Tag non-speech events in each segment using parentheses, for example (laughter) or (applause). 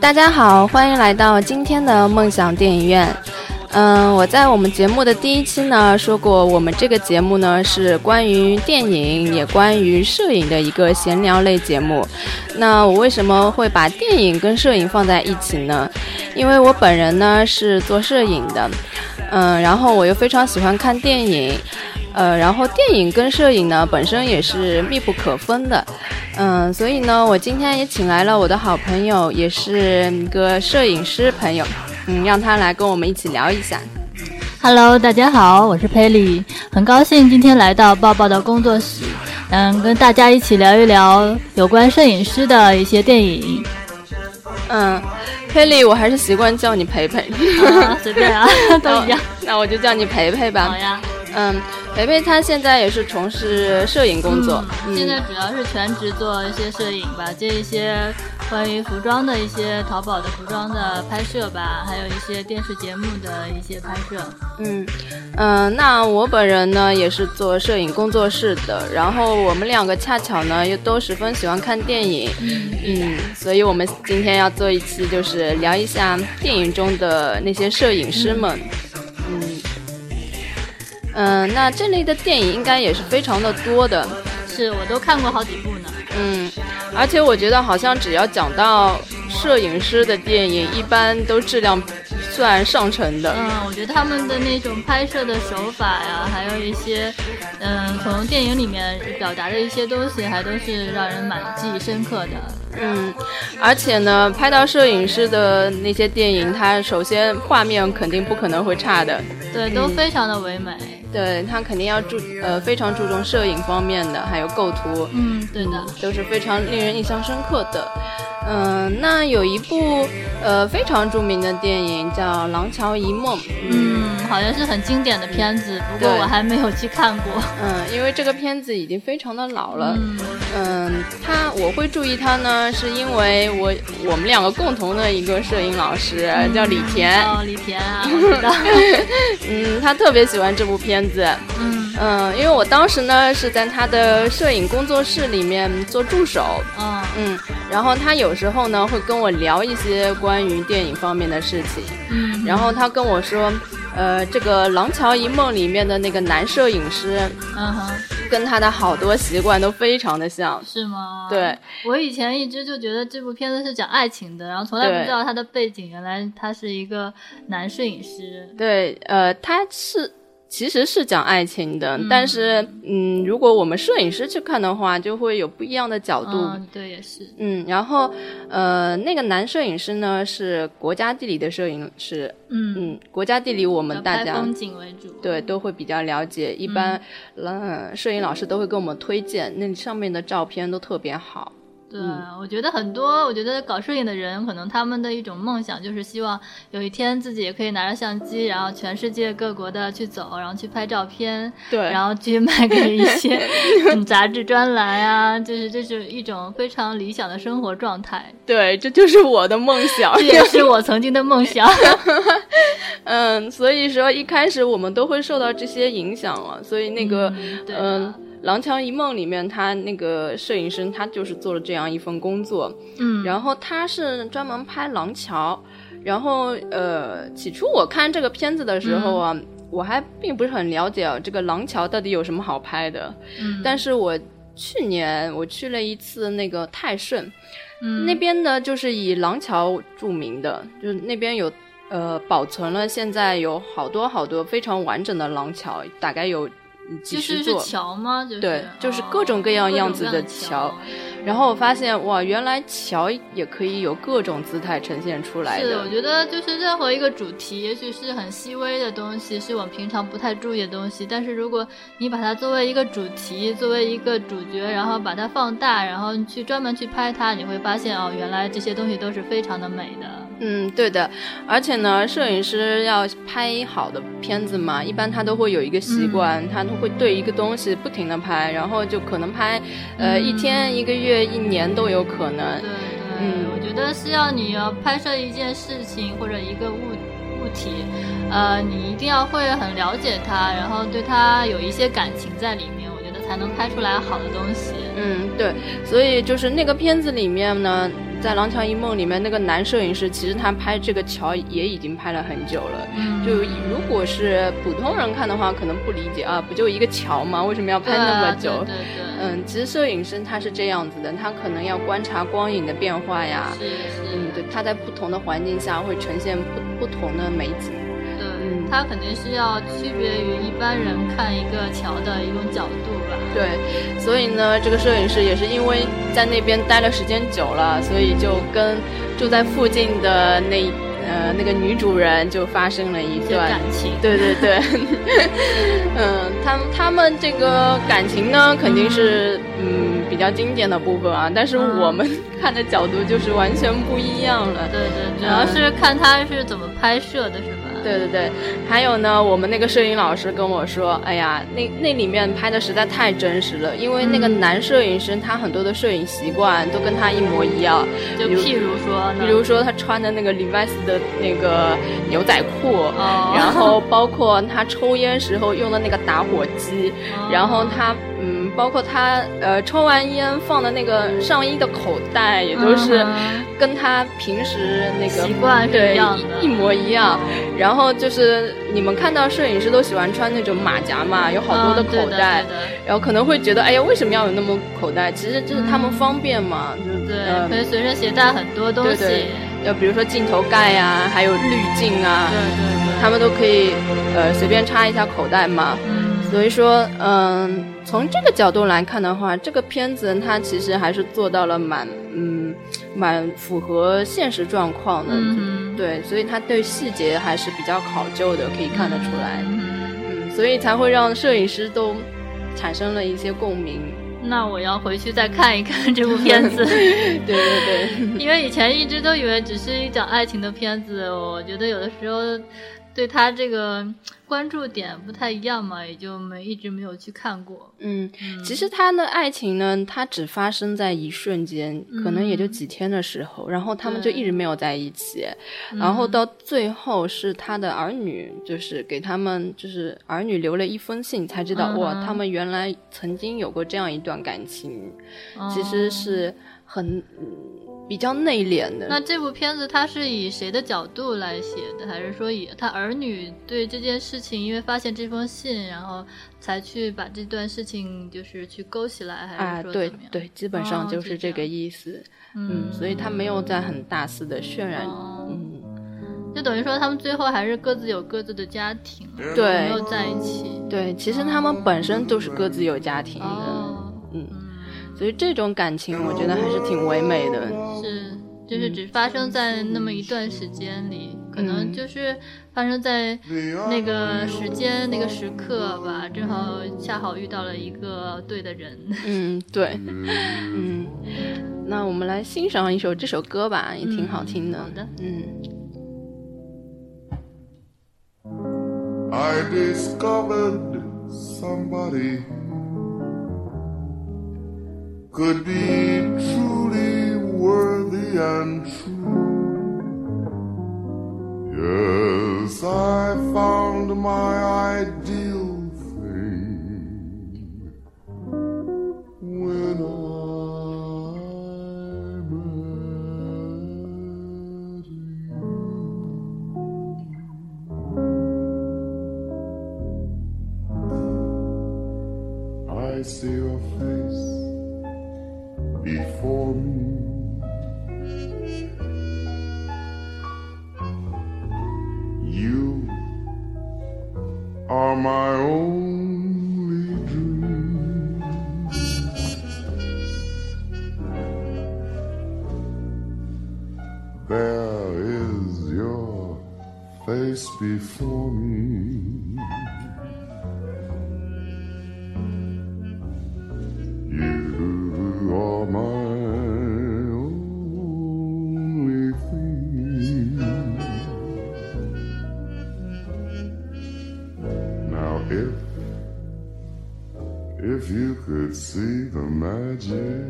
大家好，欢迎来到今天的梦想电影院。嗯，我在我们节目的第一期呢说过，我们这个节目呢是关于电影也关于摄影的一个闲聊类节目。那我为什么会把电影跟摄影放在一起呢？因为我本人呢是做摄影的，嗯，然后我又非常喜欢看电影。呃，然后电影跟摄影呢本身也是密不可分的，嗯，所以呢，我今天也请来了我的好朋友，也是一个摄影师朋友，嗯，让他来跟我们一起聊一下。Hello，大家好，我是佩里，很高兴今天来到抱抱的工作室，嗯，跟大家一起聊一聊有关摄影师的一些电影。嗯，佩里，我还是习惯叫你培培，随便啊，(laughs) 都一样，那我就叫你培培吧。好呀。嗯，培培他现在也是从事摄影工作，现在主要是全职做一些摄影吧，接一些关于服装的一些淘宝的服装的拍摄吧，还有一些电视节目的一些拍摄。嗯。嗯，那我本人呢也是做摄影工作室的，然后我们两个恰巧呢又都十分喜欢看电影，嗯，所以我们今天要做一期就是聊一下电影中的那些摄影师们。嗯，那这类的电影应该也是非常的多的，是我都看过好几部呢。嗯，而且我觉得好像只要讲到摄影师的电影，一般都质量算上乘的。嗯，我觉得他们的那种拍摄的手法呀，还有一些，嗯，从电影里面表达的一些东西，还都是让人蛮记忆深刻的。嗯，而且呢，拍到摄影师的那些电影，它首先画面肯定不可能会差的，对，都非常的唯美。对他肯定要注呃非常注重摄影方面的，还有构图，嗯，对的，都是非常令人印象深刻的。嗯，那有一部呃非常著名的电影叫《廊桥遗梦》，嗯，好像是很经典的片子，不过我还没有去看过。嗯，因为这个片子已经非常的老了。嗯，他我会注意他呢，是因为我我们两个共同的一个摄影老师叫李田。哦，李田啊，我知道。(laughs) 嗯，他特别喜欢这部片子。嗯。嗯，因为我当时呢是在他的摄影工作室里面做助手，嗯。嗯，然后他有时候呢会跟我聊一些关于电影方面的事情，嗯，然后他跟我说，呃，这个《廊桥遗梦》里面的那个男摄影师，嗯哼，跟他的好多习惯都非常的像，是吗？对，我以前一直就觉得这部片子是讲爱情的，然后从来不知道他的背景，原来他是一个男摄影师，对，呃，他是。其实是讲爱情的，但是，嗯，如果我们摄影师去看的话，就会有不一样的角度。嗯，对，也是。嗯，然后，呃，那个男摄影师呢是国家地理的摄影师。嗯嗯，国家地理我们大家风景为主，对，都会比较了解。一般，嗯，摄影老师都会给我们推荐，那上面的照片都特别好。对，我觉得很多，我觉得搞摄影的人，可能他们的一种梦想就是希望有一天自己也可以拿着相机，然后全世界各国的去走，然后去拍照片，对，然后去卖给一些 (laughs) 杂志专栏啊，就是这是一种非常理想的生活状态。对，这就是我的梦想，这也是我曾经的梦想。(laughs) 嗯，所以说一开始我们都会受到这些影响了，所以那个，嗯。《廊桥遗梦》里面，他那个摄影师，他就是做了这样一份工作。嗯，然后他是专门拍廊桥。然后，呃，起初我看这个片子的时候啊，我还并不是很了解啊，这个廊桥到底有什么好拍的。嗯，但是我去年我去了一次那个泰顺，嗯，那边呢就是以廊桥著名的，就是那边有呃保存了现在有好多好多非常完整的廊桥，大概有。就是是桥吗？对，就是各种各样样子的桥。然后我发现，哇，原来桥也可以有各种姿态呈现出来的。是，我觉得就是任何一个主题，也许是很细微的东西，是我们平常不太注意的东西。但是如果你把它作为一个主题，作为一个主角，然后把它放大，然后去专门去拍它，你会发现哦，原来这些东西都是非常的美的。嗯，对的，而且呢，摄影师要拍好的片子嘛，一般他都会有一个习惯，他都会对一个东西不停的拍，然后就可能拍，呃，一天、一个月、一年都有可能。对对，嗯，我觉得是要你要拍摄一件事情或者一个物物体，呃，你一定要会很了解它，然后对它有一些感情在里面。才能拍出来好的东西。嗯，对，所以就是那个片子里面呢。在《廊桥遗梦》里面，那个男摄影师其实他拍这个桥也已经拍了很久了。就如果是普通人看的话，可能不理解啊，不就一个桥吗？为什么要拍那么久？对对。嗯，其实摄影师他是这样子的，他可能要观察光影的变化呀。是是。嗯，对，他在不同的环境下会呈现不不同的美景。对，他肯定是要区别于一般人看一个桥的一种角度吧。对，所以呢，这个摄影师也是因为在那边待了时间久了，所以就跟住在附近的那呃那个女主人就发生了一段感情。对对对，(laughs) 嗯，他他们这个感情呢，肯定是嗯比较经典的部分啊，但是我们看的角度就是完全不一样了。对对，主要是看他是怎么拍摄的，是吧？对对对，还有呢，我们那个摄影老师跟我说，哎呀，那那里面拍的实在太真实了，因为那个男摄影师他很多的摄影习惯都跟他一模一样，就譬如说，比如说他穿的那个 Levi's 的那个牛仔裤，然后包括他抽烟时候用的那个打火机，然后他。嗯，包括他呃抽完烟放的那个上衣的口袋，也都是跟他平时那个习惯对一模一样。然后就是你们看到摄影师都喜欢穿那种马甲嘛，有好多的口袋，然后可能会觉得哎呀，为什么要有那么口袋？其实就是他们方便嘛，对对？可以随身携带很多东西，要比如说镜头盖呀，还有滤镜啊，对对对，他们都可以呃随便插一下口袋嘛。所以说，嗯，从这个角度来看的话，这个片子它其实还是做到了蛮，嗯，蛮符合现实状况的，对，所以他对细节还是比较考究的，可以看得出来，嗯，所以才会让摄影师都产生了一些共鸣。那我要回去再看一看这部片子，(laughs) 对对对，因为以前一直都以为只是一讲爱情的片子，我觉得有的时候。对他这个关注点不太一样嘛，也就没一直没有去看过。嗯，其实他的爱情呢，他只发生在一瞬间，可能也就几天的时候，然后他们就一直没有在一起，然后到最后是他的儿女，就是给他们就是儿女留了一封信，才知道哇，他们原来曾经有过这样一段感情，其实是很。比较内敛的。那这部片子它是以谁的角度来写的？还是说以他儿女对这件事情，因为发现这封信，然后才去把这段事情就是去勾起来？还是说对对，基本上就是这个意思。嗯，所以他没有在很大肆的渲染。嗯，就等于说他们最后还是各自有各自的家庭，对，没有在一起。对，其实他们本身都是各自有家庭的。嗯。所以这种感情，我觉得还是挺唯美的。是，就是只发生在那么一段时间里，可能就是发生在那个时间、那个时刻吧，正好恰好遇到了一个对的人。嗯，对。(laughs) 嗯，那我们来欣赏一首这首歌吧，也挺好听的。好的。嗯。I discovered somebody. Could be truly worthy and true. Yes, I found my ideal thing when I. I see your face before me. You are my only dream. There is your face before me. Magic.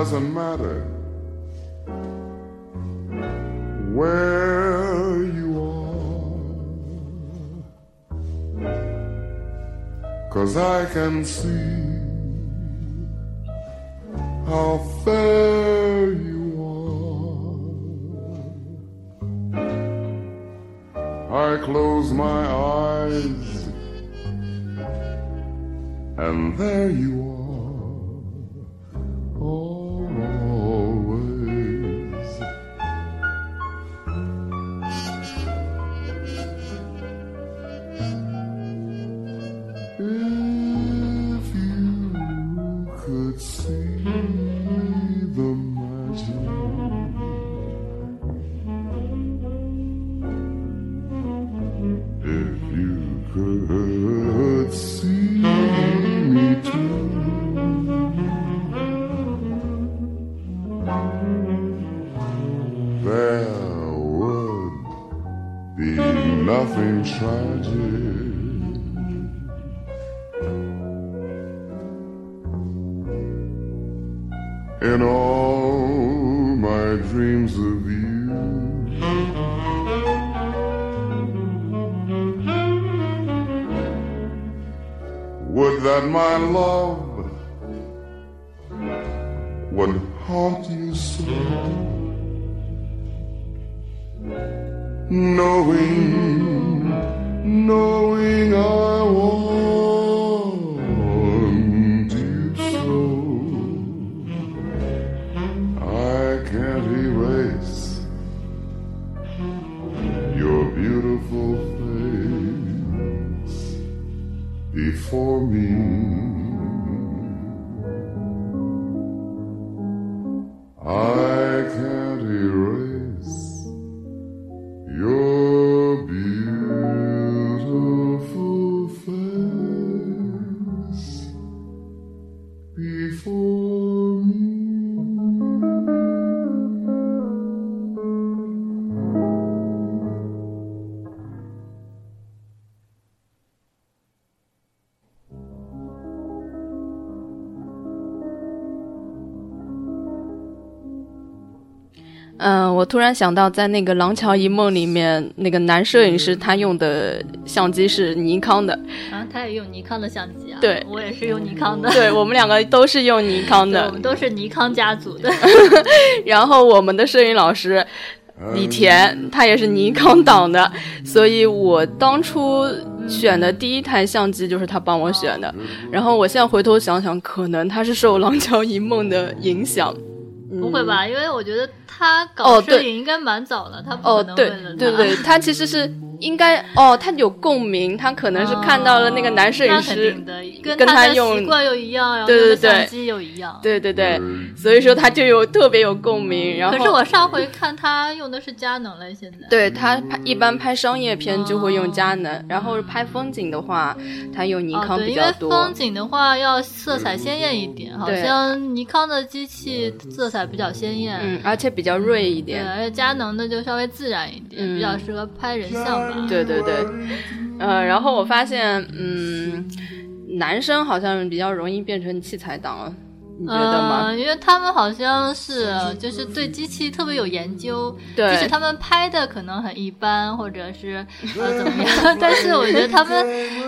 Doesn't matter where you are, cause I can see 嗯，我突然想到，在那个《廊桥遗梦》里面，那个男摄影师他用的相机是尼康的，啊，他也用尼康的相机啊，对我也是用尼康的，对我们两个都是用尼康的，我们。都是尼康家族的。(laughs) 然后我们的摄影老师李田，他也是尼康党的，所以我当初选的第一台相机就是他帮我选的。然后我现在回头想想，可能他是受《廊桥遗梦》的影响。不会吧？因为我觉得他哦搞摄影应该蛮早了，他不哦可，能为对了对对对，他其实是应该哦，他有共鸣，他可能是看到了那个男摄影师跟跟他用习惯又一样，然后对对对用的相机又一样。对对对，所以说他就有特别有共鸣。然后可是我上回看他用的是佳能了，现在。对他拍一般拍商业片就会用佳能，然后拍风景的话，他用尼哦，康对，因为比较多。风景的话要色彩鲜艳一点，好像尼康的机器色彩比较鲜艳，嗯，而且比较锐一对，点。而且佳能的就稍微自然一点，嗯比较适合拍人像吧。对对对，呃，然后我发现，嗯，男生好像比较容易变成器材党了，你觉得吗？嗯，因为他们好像是就是对机器特别有研究，对。即使他们拍的可能很一般，或者是呃怎么样，(laughs) (laughs) 但是我觉得他们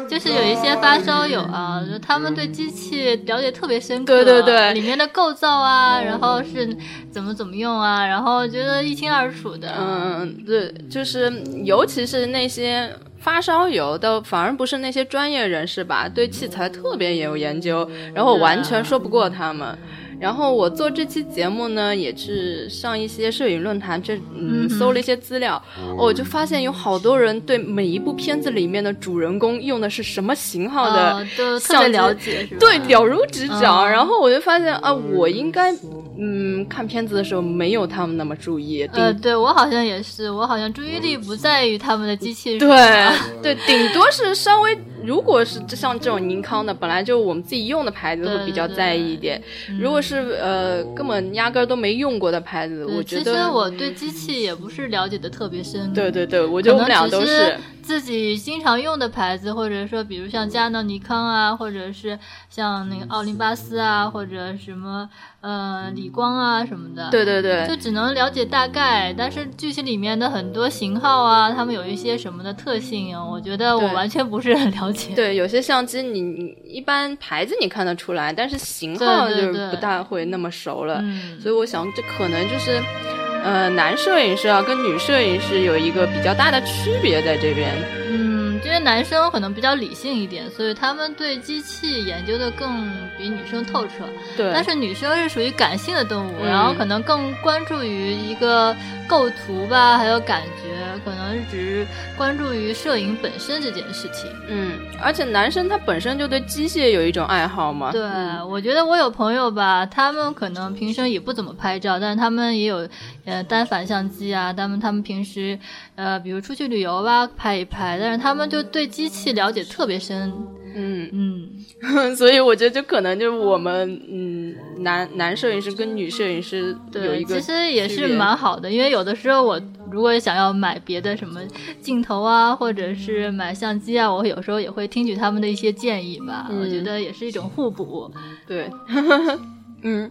就是有一些发烧友啊，就他们对机器了解特别深刻，对对对。里面的构造啊，然后是怎么怎么用啊，然后觉得一清二楚的。嗯，对，就是尤其是那些发烧友的，反而不是那些专业人士吧，对器材特别有研究，然后完全说不过他们。然后我做这期节目呢，也是上一些摄影论坛，这嗯搜了一些资料，我就发现有好多人对每一部片子里面的主人公用的是什么型号的呃都特别相机了解，对，了如指掌。嗯然后我就发现啊，我应该嗯看片子的时候没有他们那么注意，呃，对我好像也是，我好像注意力不在于他们的机器人对对，顶多是稍微，如果是像这种尼康的，本来就我们自己用的牌子会比较在意一点。如果是呃根本压根儿都没用过的牌子，我觉得其实我对机器也不是了解的特别深，对对对，我觉得我们俩都是自己经常用的牌子，或者说比如像佳能、尼康啊，或者是像那个奥林巴斯啊，或者什么呃理光啊什么的。对对对，就只能了解大概，但是具体里面的很多型号啊，他们有一些什么的特性啊，我觉得我完全不是很了解。对，有些相机你你一般牌子你看得出来，但是型号就是不大会那么熟了。所以我想这可能就是。呃，男摄影师啊，跟女摄影师有一个比较大的区别在这边。为男生可能比较理性一点，所以他们对机器研究的更比女生透彻。对。但是女生是属于感性的动物，然后可能更关注于一个构图吧，还有感觉。可能只关注于摄影本身这件事情。嗯，而且男生他本身就对机械有一种爱好嘛。对，我觉得我有朋友吧，他们可能平时也不怎么拍照，但是他们也有呃单反相机啊，他们他们平时呃比如出去旅游吧拍一拍，但是他们就对机器了解特别深。嗯嗯，(laughs) 所以我觉得就可能就是我们嗯男男摄影师跟女摄影师有一个其实也是蛮好的，因为有的时候我如果想要买别的什么镜头啊，或者是买相机啊，我有时候也会听取他们的一些建议吧。我觉得也是一种互补。对，(laughs) 嗯，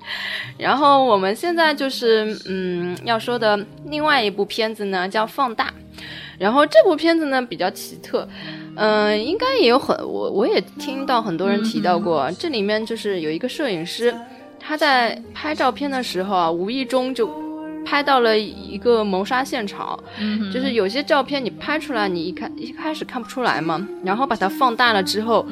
然后我们现在就是嗯要说的另外一部片子呢叫《放大》。然后这部片子呢比较奇特，嗯，应该也有很我我也听到很多人提到过，这里面就是有一个摄影师，他在拍照片的时候啊，无意中就拍到了一个谋杀现场，就是有些照片你拍出来，你一开一开始看不出来嘛，然后把它放大了之后，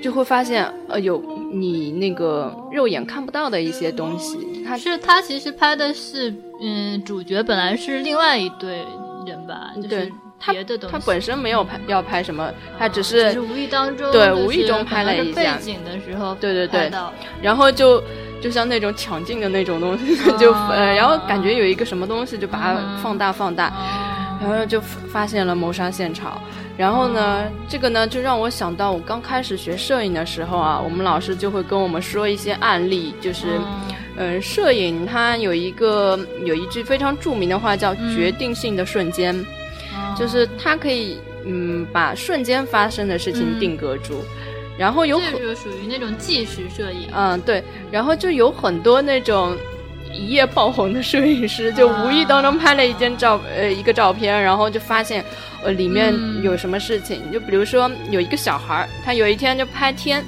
就会发现呃有你那个肉眼看不到的一些东西。他是他其实拍的是嗯，主角本来是另外一对。人吧，就是别的东西。他本身没有拍要拍什么，他只是无意当中对无意中拍了一下背景的时候，对对对，然后就就像那种抢镜的那种东西，(laughs) 就呃，然后感觉有一个什么东西就把它放大放大，然后就发现了谋杀现场。然后呢，这个呢就让我想到我刚开始学摄影的时候啊，我们老师就会跟我们说一些案例，就是。嗯，摄影它有一个有一句非常著名的话叫“决定性的瞬间”，就是它可以嗯把瞬间发生的事情定格住，然后有这就属于那种纪实摄影。嗯，对，然后就有很多那种一夜爆红的摄影师，就无意当中拍了一件照呃一个照片，然后就发现呃里面有什么事情，就比如说有一个小孩儿，他有一天就拍天，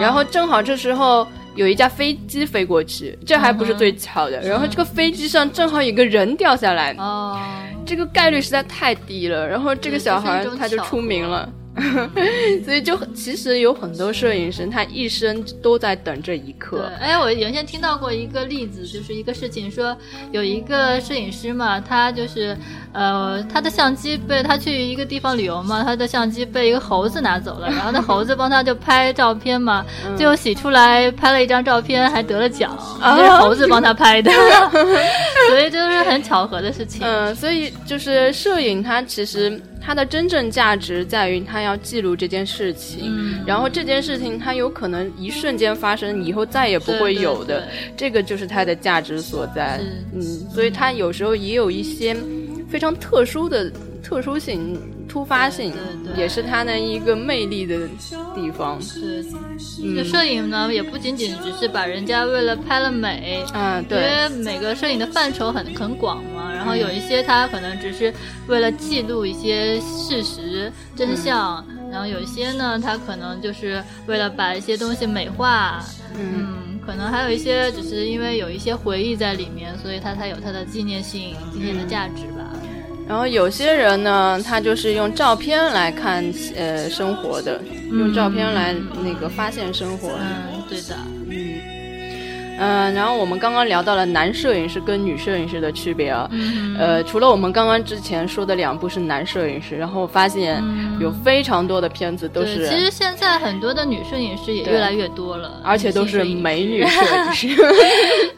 然后正好这时候。有一架飞机飞过去，这还不是最巧的。然后这个飞机上正好有个人掉下来，哦，这个概率实在太低了。然后这个小孩他就出名了。(laughs) 所以就其实有很多摄影师，他一生都在等这一刻。哎，我原先听到过一个例子，就是一个事情，说有一个摄影师嘛，他就是呃，他的相机被他去一个地方旅游嘛，他的相机被一个猴子拿走了，然后那猴子帮他就拍照片嘛，最后洗出来拍了一张照片，还得了奖，就是猴子帮他拍的，(laughs) 所以就是很巧合的事情。嗯，所以就是摄影，它其实。它的真正价值在于它要记录这件事情，然后这件事情它有可能一瞬间发生，以后再也不会有的，这个就是它的价值所在。嗯，所以它有时候也有一些非常特殊的特殊性。突发性也是它的一个魅力的地方。是，就摄影呢，也不仅仅只是把人家为了拍了美嗯，对，因为每个摄影的范畴很很广嘛。然后有一些它可能只是为了记录一些事实真相，然后有一些呢，它可能就是为了把一些东西美化。嗯，可能还有一些只是因为有一些回忆在里面，所以它才有它的纪念性、纪念的价值吧。然后有些人呢，他就是用照片来看呃生活的，用照片来那个发现生活。嗯，对的。嗯。嗯，然后我们刚刚聊到了男摄影师跟女摄影师的区别啊，呃，除了我们刚刚之前说的两部是男摄影师，然后发现有非常多的片子都是。其实现在很多的女摄影师也越来越多了，而且都是美女摄影师。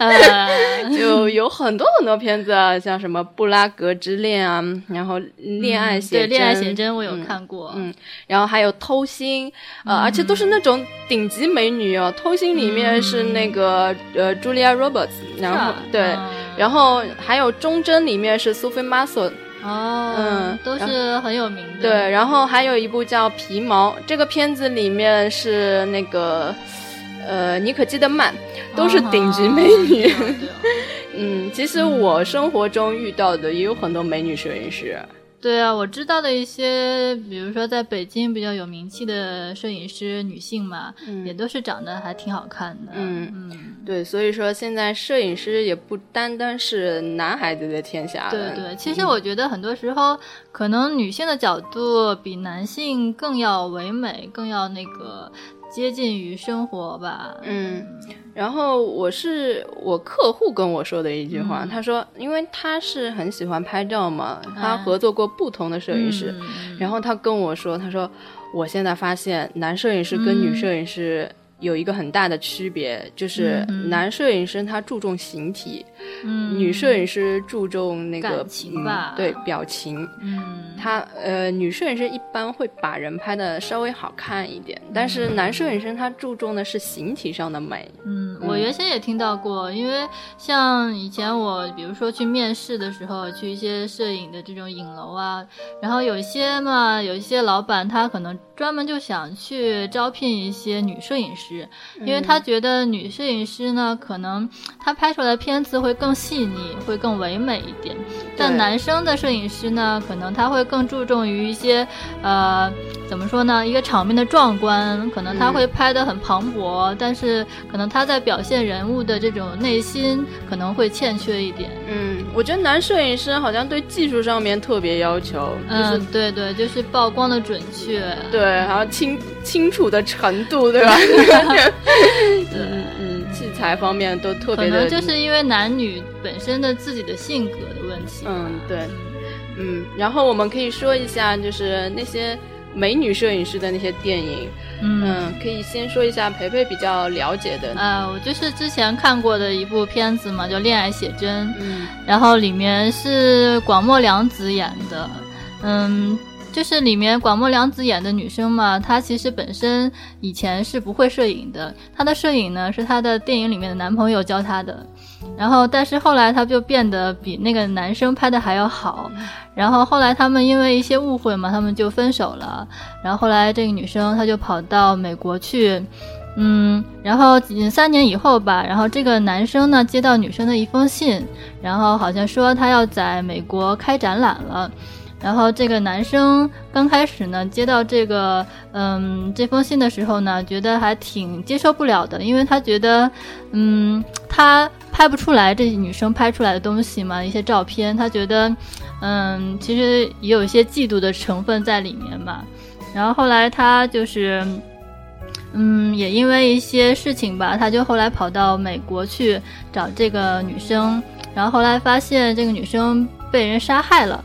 (laughs) 就有很多很多片子啊，像什么《布拉格之恋》啊，然后《恋爱写真》。对，《恋爱写真》我有看过。嗯，然后还有《偷心》，呃，而且都是那种顶级美女哦，《偷心》里面是那个。呃，Julia Roberts，然后对，然后还有《忠贞》里面是 Sophie Marceau，哦，嗯都是很有名的。对，然后还有一部叫《皮毛》，这个片子里面是那个呃妮可基德曼，都是顶级美女。(laughs) 嗯，其实我生活中遇到的也有很多美女摄影师。对啊，我知道的一些，比如说在北京比较有名气的摄影师女性嘛，嗯也都是长得还挺好看的。嗯嗯，对，所以说现在摄影师也不单单是男孩子的天下对了。对，其实我觉得很多时候，可能女性的角度比男性更要唯美，更要那个接近于生活吧。嗯，然后我是我客户跟我说的一句话，嗯。他说，因为他是很喜欢拍照嘛，他啊合作过不同的摄影师，嗯。然后他跟我说，他说我现在发现男摄影师跟女嗯摄影师有一个很大的区别，就是男摄影师他注重形体，嗯。女摄影师注重那个感情吧。嗯，对表情。嗯。他呃，女摄影师一般会把人拍的稍微好看一点，但是男摄影师他注重的是形体上的美。嗯，我原先也听到过，因为像以前我比如说去面试的时候，去一些摄影的这种影楼啊，然后有一些嘛，有一些老板他可能专门就想去招聘一些女摄影师，因为他觉得女摄影师呢，可能她拍出来的片子会更细腻，会更唯美一点。但男生的摄影师呢，可能他会更注重于一些，呃，怎么说呢？一个场面的壮观，可能他嗯会拍得很磅礴，但是可能他在表现人物的这种内心可能会欠缺一点。嗯，我觉得男摄影师好像对技术上面特别要求，就是、嗯，对对，就是曝光的准确。对，然后清清楚的程度，对吧？(laughs) (laughs) 嗯嗯，器材方面都特别的，能就是因为男女本身的自己的性格的问题。嗯对，嗯，然后我们可以说一下，就是那些美女摄影师的那些电影，嗯。嗯，可以先说一下培培比较了解的，呃，我就是之前看过的一部片子嘛，叫《恋爱写真》，嗯。然后里面是广末凉子演的，嗯，就是里面广末凉子演的女生嘛，她其实本身以前是不会摄影的，她的摄影呢是她的电影里面的男朋友教她的，然后但是后来她就变得比那个男生拍的还要好，然后后来他们因为一些误会嘛，他们就分手了，然后后来这个女生她就跑到美国去。嗯，然后嗯三年以后吧，然后这个男生呢接到女生的一封信，然后好像说他要在美国开展览了，然后这个男生刚开始呢接到这个嗯这封信的时候呢，觉得还挺接受不了的，因为他觉得嗯他拍不出来这女生拍出来的东西嘛，一些照片，他觉得嗯其实也有一些嫉妒的成分在里面嘛，然后后来他就是。嗯，也因为一些事情吧，他就后来跑到美国去找这个女生，然后后来发现这个女生被人杀害了。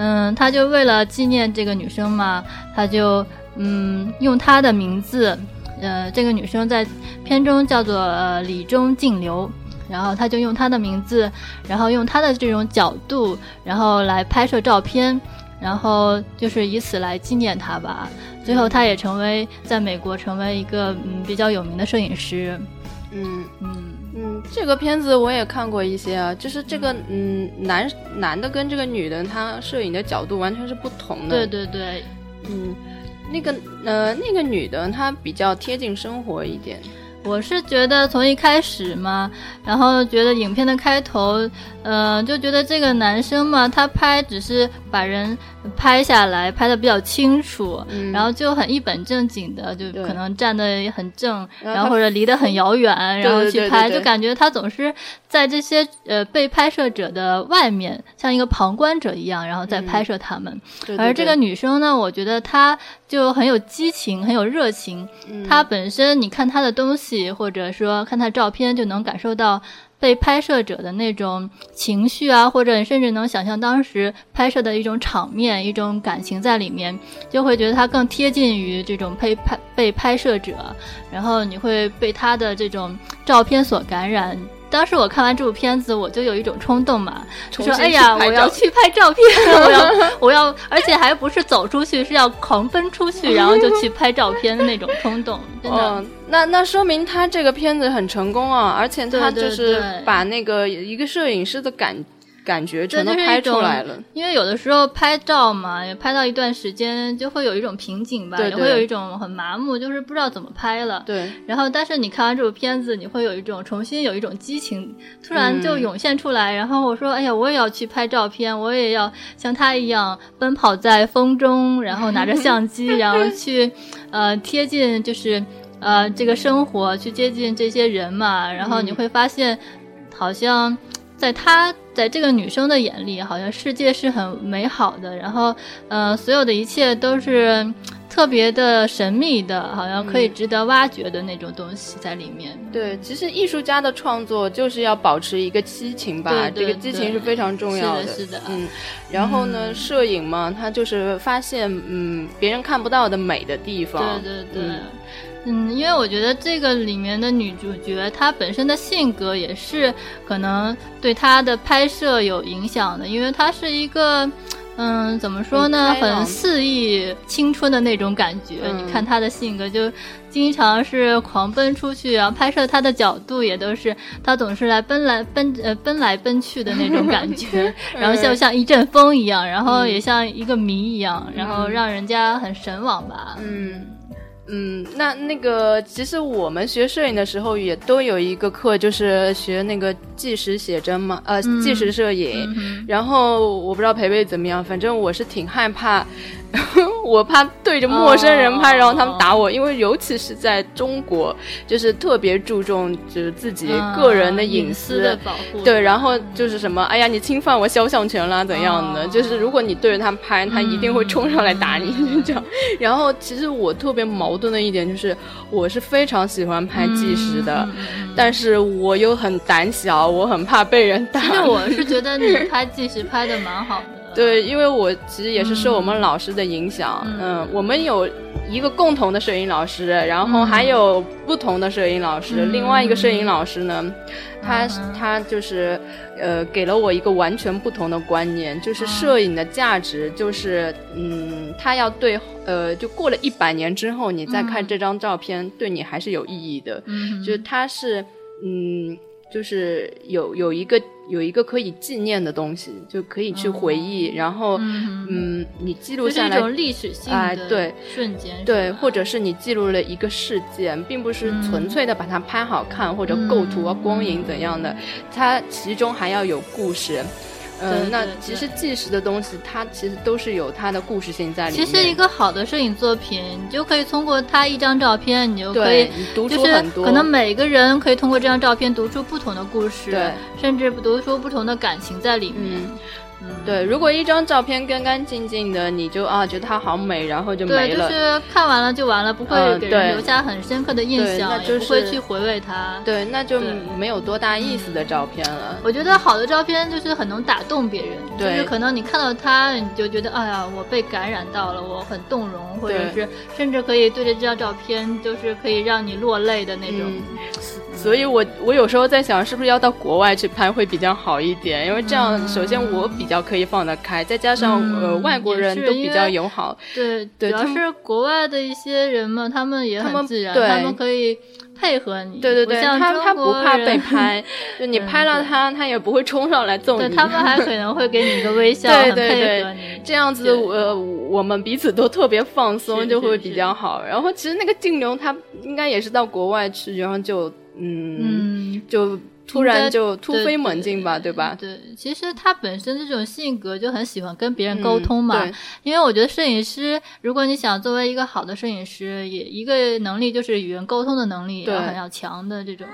嗯，他就为了纪念这个女生嘛，他就嗯用她的名字，呃，这个女生在片中叫做呃李中静流，然后他就用她的名字，然后用她的这种角度，然后来拍摄照片，然后就是以此来纪念她吧。最后，他也成为在美国成为一个嗯比较有名的摄影师。嗯嗯嗯，这个片子我也看过一些啊，就是这个嗯男男的跟这个女的，他摄影的角度完全是不同的。对对对，嗯，那个呃那个女的她比较贴近生活一点。我是觉得从一开始嘛，然后觉得影片的开头，呃，就觉得这个男生嘛，他拍只是把人拍下来，拍的比较清楚，嗯然后就很一本正经的，就可能站得很正，然后或者离得很遥远，然后对去拍，对对对就感觉他总是在这些呃被拍摄者的外面，像一个旁观者一样，然后再拍摄他们。而这个女生呢，我觉得她就很有激情，很有热情。嗯她本身，你看她的东西，或者说看她照片，就能感受到被拍摄者的那种情绪啊，或者甚至能想象当时拍摄的一种场面、一种感情在里面，就会觉得它更贴近于这种被拍被拍摄者，然后你会被他的这种照片所感染。当时我看完这部片子，我就有一种冲动嘛，就说：“重新哎呀，我要去拍照片，我要，(laughs) 我要，而且还不是走出去，是要狂奔出去，然后就去拍照片的那种冲动，(laughs) 真的。哦，那那说明他这个片子很成功啊，而且他就是把那个一个摄影师的感感觉全都拍出来了。因为有的时候拍照嘛，也拍到一段时间就会有一种瓶颈吧，也会有一种很麻木，就是不知道怎么拍了。对。然后，但是你看完这部片子，你会有一种重新有一种激情，突然就涌现出来。然后我说：“哎呀，我也要去拍照片，我也要像他一样奔跑在风中，然后拿着相机，然后去呃贴近，就是呃这个生活，去接近这些人嘛。然后你会发现，好像。”在她在这个女生的眼里，好像世界是很美好的，然后，呃，所有的一切都是特别的神秘的，好像可以值得挖掘的那种东西在里面。对，其实艺术家的创作就是要保持一个激情吧，这个激情是非常重要的。是的，嗯。然后呢，摄影嘛，它就是发现嗯别人看不到的美的地方。对对对。嗯，因为我觉得这个里面的女主角她本身的性格也是可能对她的拍摄有影响的，因为她是一个，嗯，怎么说呢，很肆意青春的那种感觉。你看她的性格，就经常是狂奔出去，然后拍摄她的角度也都是她总是来奔来奔呃奔来奔去的那种感觉，(laughs) 然后就像一阵风一样，然后也像一个谜一样，然后让人家很神往吧。嗯。嗯，那那个其实我们学摄影的时候也都有一个课，就是学那个纪实写真嘛，呃，纪实摄影。然后我不知道培培怎么样，反正我是挺害怕。(laughs) 我怕对着陌生人拍，然后他们打我，因为尤其是在中国，就是特别注重就是自己个人的隐私的保护。对，然后就是什么，哎呀，你侵犯我肖像权啦，怎样的？就是如果你对着他拍，他一定会冲上来打你，这样。(laughs) 然后其实我特别矛盾的一点就是，我是非常喜欢拍纪实的，但是我又很胆小，我很怕被人打。其实我是觉得你 (laughs) 拍纪实拍的蛮好的。对，因为我其实也是受我们老师的影响，嗯，我们有一个共同的摄影老师，然后还有不同的摄影老师。另外一个摄影老师呢，他他就是呃，给了我一个完全不同的观念，就是摄影的价值，就是嗯，他要对呃，就过了一百年之后，你再看这张照片，对你还是有意义的，就是他是嗯。就是有有一个有一个可以纪念的东西，就可以去回忆，然后嗯，你记录下来一种历史性的对瞬间，对，或者是你记录了一个事件，并不是纯粹的把它拍好看或者构图啊、光影怎样的，它其中还要有故事。嗯，那其实纪实的东西，它其实都是有它的故事性在里面。其实一个好的摄影作品，你就可以通过它一张照片，你就可以读出很多。可能每个人可以通过这张照片读出不同的故事，对，甚至读出不同的感情在里面。对，如果一张照片干干净净的，你就啊觉得它好美，然后就没了。对，就是看完了就完了，不会给人留下很深刻的印象，也不会去回味它。对，那就没有多大意思的照片了。我觉得好的照片就是很能打动别人，就是可能你看到它，你就觉得哎呀，我被感染到了，我很动容，或者是甚至可以对着这张照片，就是可以让你落泪的那种。所以，我我有时候在想，是不是要到国外去拍会比较好一点？因为这样，首先我比较可以放得开，再加上呃外国人都比较友好。对，主要是国外的一些人嘛，他们也很自然，他们可以配合你。对对对，他他不怕被 (laughs) 拍，就你拍了他，他也不会冲上来揍你。他们还可能会给你一个微笑，(laughs) 对对对，这样子呃我们彼此都特别放松，就会比较好。然后其实那个静流他应该也是到国外去，然后就。嗯，就突然就突飞猛进吧，对吧？对，其实他本身这种性格就很喜欢跟别人沟通嘛。因为我觉得摄影师，如果你想作为一个好的摄影师，也一个能力就是与人沟通的能力要很要强的这种。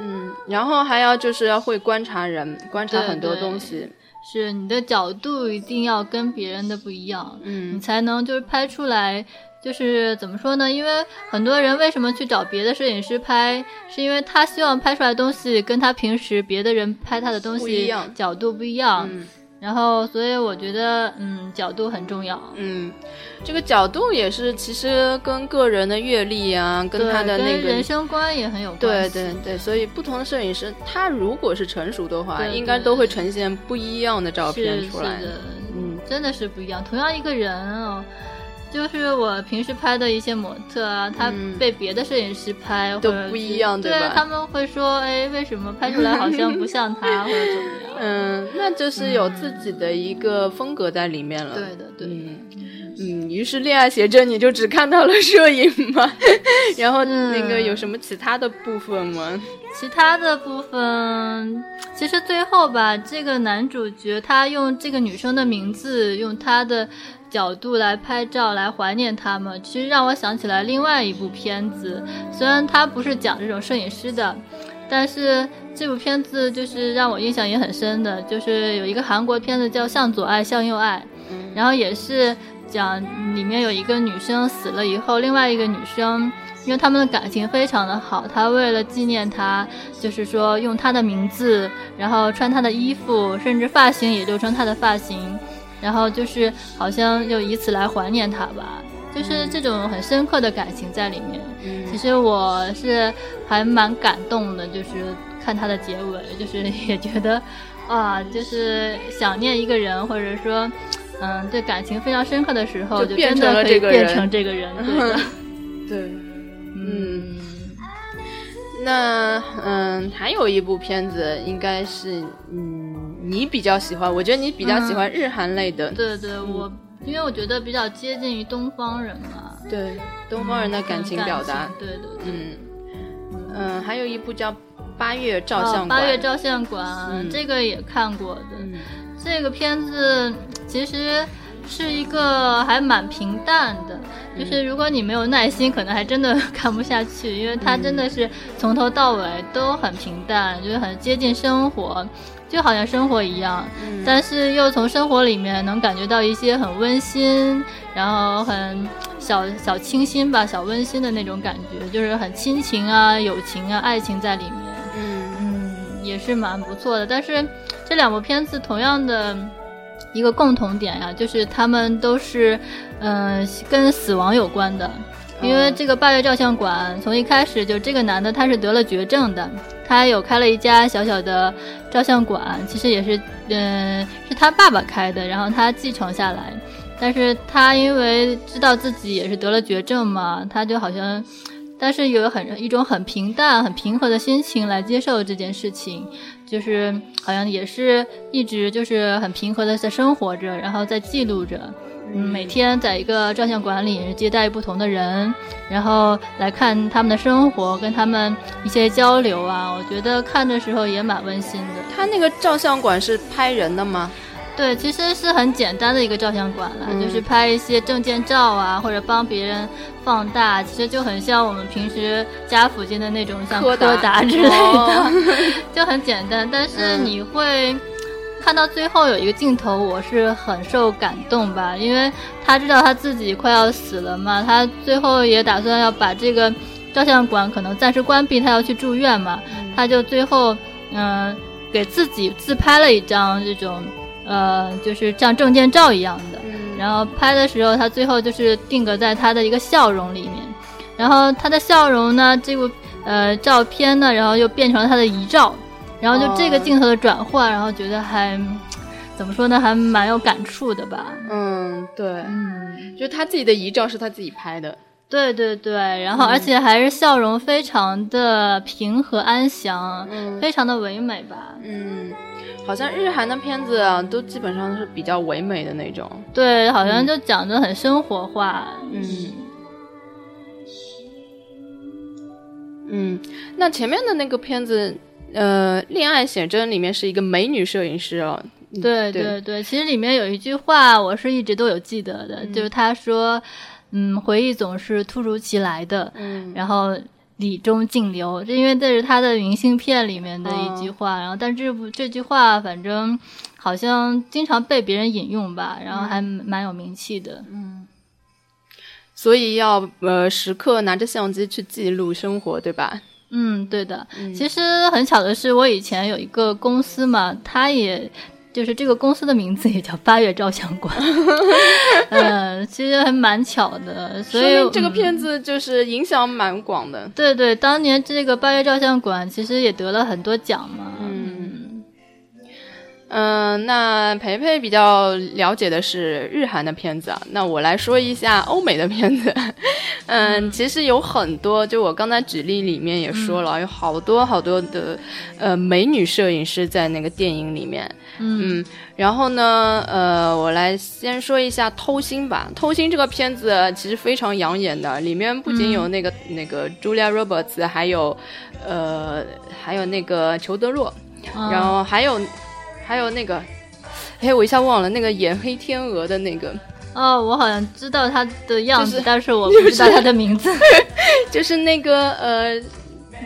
嗯，然后还要就是要会观察人，观察很多东西。是你的角度一定要跟别人的不一样，嗯，你才能就是拍出来。就是怎么说呢？因为很多人为什么去找别的摄影师拍，是因为他希望拍出来的东西跟他平时别的人拍他的东西角度不一样。然后，所以我觉得，嗯，角度很重要。嗯，这个角度也是其实跟个人的阅历啊，跟他的那个人生观也很有关系。对对对，所以不同的摄影师，他如果是成熟的话，应该都会呈现不一样的照片出来的。嗯，真的是不一样。同样一个人哦。就是我平时拍的一些模特啊，他被别的摄影师拍都不一样，对吧？他们会说，哎，为什么拍出来好像不像他，(laughs) 或者怎么样？嗯，那就是有自己的一个风格在里面了。对的，对。嗯，于是恋爱写真你就只看到了摄影吗？(laughs) 然后那个有什么其他的部分吗？其他的部分，其实最后吧，这个男主角他用这个女生的名字，用他的角度来拍照，来怀念他们。其实让我想起来另外一部片子，虽然他不是讲这种摄影师的，但是这部片子就是让我印象也很深的，就是有一个韩国片子叫《向左爱，向右爱》，然后也是。讲里面有一个女生死了以后，另外一个女生，因为他们的感情非常的好，她为了纪念她，就是说用她的名字，然后穿她的衣服，甚至发型也留成她的发型，然后就是好像就以此来怀念他吧，就是这种很深刻的感情在里面。其实我是还蛮感动的，就是看他的结尾，就是也觉得，啊，就是想念一个人，或者说。嗯，对感情非常深刻的时候，就变成了这个，变成这个人，对，(laughs) 嗯，那嗯，还有一部片子，应该是嗯，你比较喜欢，我觉得你比较喜欢日韩类的，对对，我因为我觉得比较接近于东方人嘛，对，东方人的感情表达，对对，嗯。嗯，还有一部叫《八月照相馆》，八月照相馆，这个也看过的。这个片子其实是一个还蛮平淡的，就是如果你没有耐心，可能还真的看不下去，因为它真的是从头到尾都很平淡，就是很接近生活，就好像生活一样，但是又从生活里面能感觉到一些很温馨，然后很小小清新吧，小温馨的那种感觉，就是很亲情啊、友情啊、爱情在里面，嗯嗯，也是蛮不错的，但是。这两部片子同样的一个共同点呀，就是他们都是，嗯，跟死亡有关的。因为这个八月照相馆从一开始就这个男的他是得了绝症的，他有开了一家小小的照相馆，其实也是，嗯，是他爸爸开的，然后他继承下来。但是他因为知道自己也是得了绝症嘛，他就好像，但是有很一种很平淡、很平和的心情来接受这件事情。就是好像也是一直就是很平和的在生活着，然后在记录着，嗯，每天在一个照相馆里接待不同的人，然后来看他们的生活，跟他们一些交流啊，我觉得看的时候也蛮温馨的。他那个照相馆是拍人的吗？对，其实是很简单的一个照相馆了，就是拍一些证件照啊，或者帮别人放大，其实就很像我们平时家附近的那种像柯达之类的，(laughs) 就很简单。但是你会看到最后有一个镜头，我是很受感动吧，因为他知道他自己快要死了嘛，他最后也打算要把这个照相馆可能暂时关闭，他要去住院嘛，他就最后嗯给自己自拍了一张这种。呃，就是像证件照一样的，然后拍的时候，他最后就是定格在他的一个笑容里面，然后他的笑容呢，这部呃照片呢，然后又变成了他的遗照，然后就这个镜头的转换，然后觉得还怎么说呢，还蛮有感触的吧？嗯，对，嗯，就是他自己的遗照是他自己拍的。对对对，然后而且还是笑容非常的平和安详，非常的唯美吧。嗯，好像日韩的片子啊，都基本上是比较唯美的那种。对，好像就讲的很生活化。嗯。嗯，那前面的那个片子，呃，《恋爱写真》里面是一个美女摄影师哦。对对对，其实里面有一句话，我是一直都有记得的，就是他说。嗯，回忆总是突如其来的，嗯，然后礼中尽流，这因为这是他的明信片里面的一句话，然后但这部这句话反正好像经常被别人引用吧，然后还蛮有名气的，嗯，所以要呃时刻拿着相机去记录生活，对吧？嗯，对的。其实很巧的是，我以前有一个公司嘛，他也。就是这个公司的名字也叫八月照相馆，(laughs) 嗯，其实还蛮巧的，所以这个片子就是影响蛮广的。对对，当年这个八月照相馆其实也得了很多奖嘛。嗯嗯，那培培比较了解的是日韩的片子啊，那我来说一下欧美的片子。(laughs) 嗯，其实有很多，就我刚才举例里面也说了，有好多好多的呃美女摄影师在那个电影里面。嗯，然后呢，呃，我来先说一下《偷心》吧，《偷心》这个片子其实非常养眼的，里面不仅有那个那个 Julia Roberts，还有呃还有那个裘德洛，然后还有。还有那个，哎，我一下忘了那个演黑天鹅的那个。哦，我好像知道他的样子，但是我不知道他的名字。(laughs) 就是那个呃，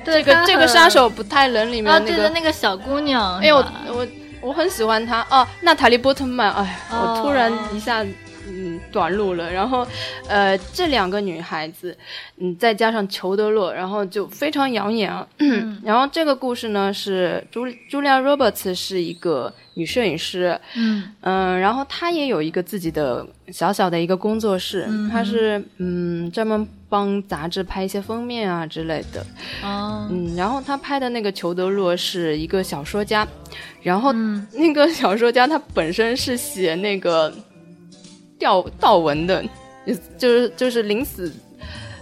这个这个杀手不太冷里面那个那个小姑娘。哎呦，我我很喜欢她哦，娜塔莉波特曼。哎，我突然一下嗯短路了。然后呃，这两个女孩子，嗯，再加上裘德洛，然后就非常养眼啊。(clears throat) 然后这个故事呢是朱朱莉亚·罗伯茨是一个女摄影师，嗯嗯，然后她也有一个自己的小小的一个工作室，她是嗯专门帮杂志拍一些封面啊之类的，哦，嗯，然后他拍的那个裘德洛是一个小说家，然后那个小说家他本身是写那个吊悼文的，就是就是临死。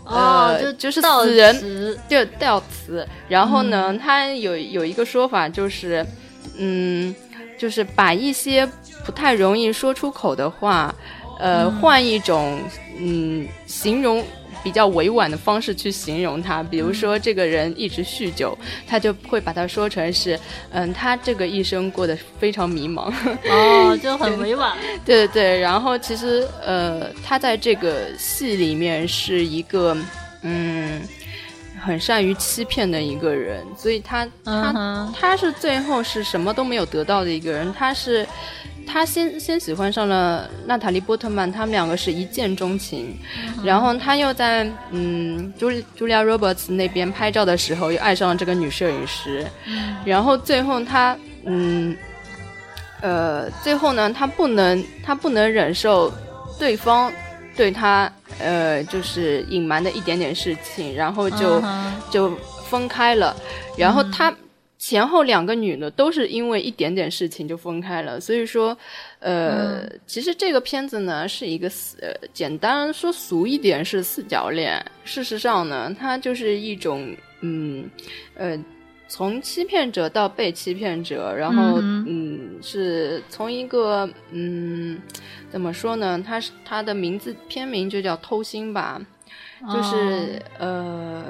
哦，就就是死人就悼词，然后呢，他有有一个说法，就是，嗯，就是把一些不太容易说出口的话，呃，换一种嗯形容。比较委婉的方式去形容他，比如说这个人一直酗酒，他就会把他说成是，嗯，他这个一生过得非常迷茫。哦，就很 (laughs) 委婉。对对对，然后其实呃，他在这个戏里面是一个嗯，很善于欺骗的一个人，所以他他他是最后是什么都没有得到的一个人，他是。他先先喜欢上了娜塔莉波特曼，他们两个是一见钟情，然后他又在嗯朱朱莉亚罗伯茨那边拍照的时候又爱上了这个女摄影师，然后最后他嗯呃最后呢他不能他不能忍受对方对他呃就是隐瞒的一点点事情，然后就就分开了，然后他。前后两个女的都是因为一点点事情就分开了，所以说，呃，其实这个片子呢是一个四，简单说俗一点是四角恋。事实上呢，它就是一种，嗯，呃，从欺骗者到被欺骗者，然后，嗯，是从一个，嗯，怎么说呢？它是它的名字片名就叫偷心吧，就是呃。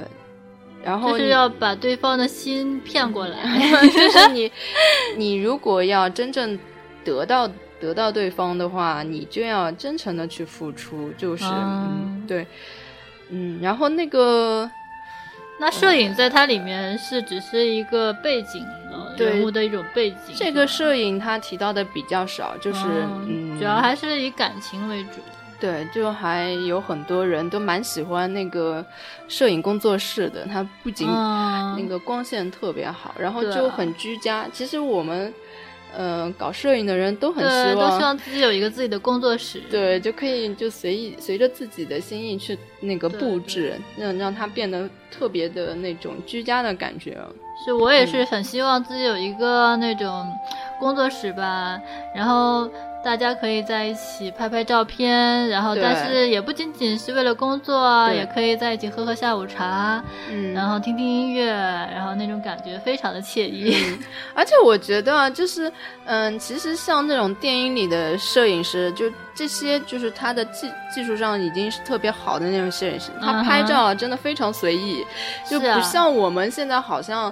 然后就是要把对方的心骗过来，(laughs) 就是你，你如果要真正得到得到对方的话，你就要真诚的去付出，就是嗯，对，嗯，然后那个，那摄影在它里面是只是一个背景人物的一种背景，这个摄影它提到的比较少，就是嗯，主要还是以感情为主。对，就还有很多人都蛮喜欢那个摄影工作室的，它不仅那个光线特别好，然后就很居家。其实我们，呃，搞摄影的人都很希望，都希望自己有一个自己的工作室，对，就可以就随意随着自己的心意去那个布置，让让它变得特别的那种居家的感觉。是我也是很希望自己有一个那种工作室吧，然后。大家可以在一起拍拍照片，然后但是也不仅仅是为了工作啊，也可以在一起喝喝下午茶，嗯，然后听听音乐，然后那种感觉非常的惬意。而且我觉得啊就是，嗯，其实像那种电影里的摄影师，就这些就是他的技技术上已经是特别好的那种摄影师，他拍照真的非常随意，就不像我们现在好像。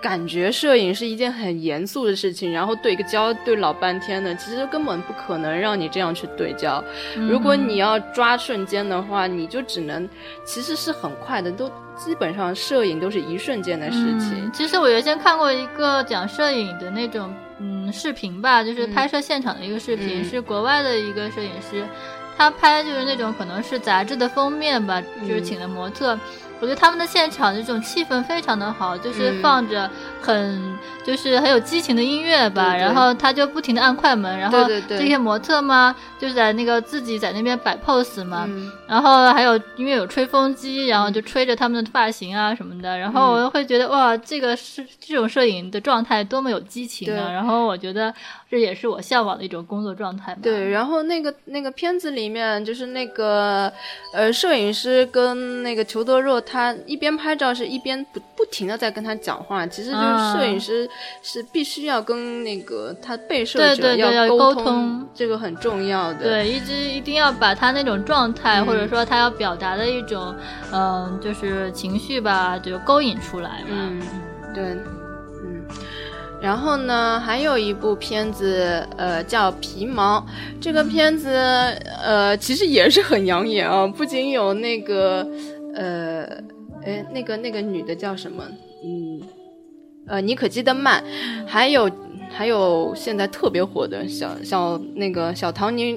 感觉摄影是一件很严肃的事情，然后对个焦对老半天的，其实根本不可能让你这样去对焦。如果你要抓瞬间的话，你就只能，其实是很快的，都基本上摄影都是一瞬间的事情。其实我原先看过一个讲摄影的那种嗯视频吧，就是拍摄现场的一个视频，是国外的一个摄影师，他拍就是那种可能是杂志的封面吧，就是请的模特。我觉得他们的现场这种气氛非常的好，就是放着很就是很有激情的音乐吧，然后他就不停的按快门，然后这些模特嘛就在那个自己在那边摆 pose 嘛，然后还有因为有吹风机，然后就吹着他们的发型啊什么的，然后我会觉得哇，这个是这种摄影的状态多么有激情啊！然后我觉得这也是我向往的一种工作状态。对，然后那个那个片子里面就是那个呃摄影师跟那个裘德若。他一边拍照是一边不不停的在跟他讲话，其实就是摄影师是必须要跟那个他被摄者要沟通，这个很重要的。对，一直一定要把他那种状态，或者说他要表达的一种，嗯，就是情绪吧，就勾引出来嘛。嗯，对，嗯。然后呢，还有一部片子，呃，叫《皮毛》。这个片子，呃，其实也是很养眼啊，不仅有那个。呃，哎，那个那个女的叫什么？嗯，呃，妮可基德曼，还有还有现在特别火的小小那个小唐尼，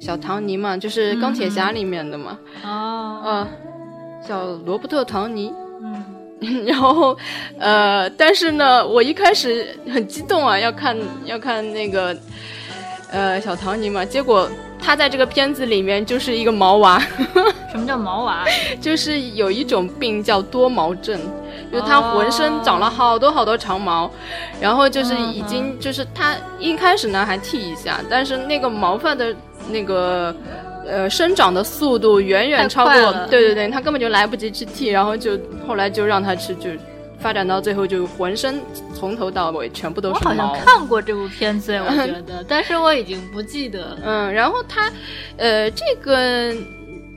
小唐尼嘛，就是钢铁侠里面的嘛。哦，呃，小罗伯特唐尼。嗯，(laughs) 然后呃，但是呢，我一开始很激动啊，要看要看那个呃小唐尼嘛，结果。他在这个片子里面就是一个毛娃，(laughs) 什么叫毛娃？就是有一种病叫多毛症，就是他浑身长了好多好多长毛，然后就是已经就是他一开始呢还剃一下，但是那个毛发的那个呃生长的速度远远超过，对对对，他根本就来不及去剃，然后就后来就让他吃就。发展到最后，就浑身从头到尾全部都是毛。我好像看过这部片子，我觉得，但是我已经不记得了。(laughs) 嗯，然后她，呃，这个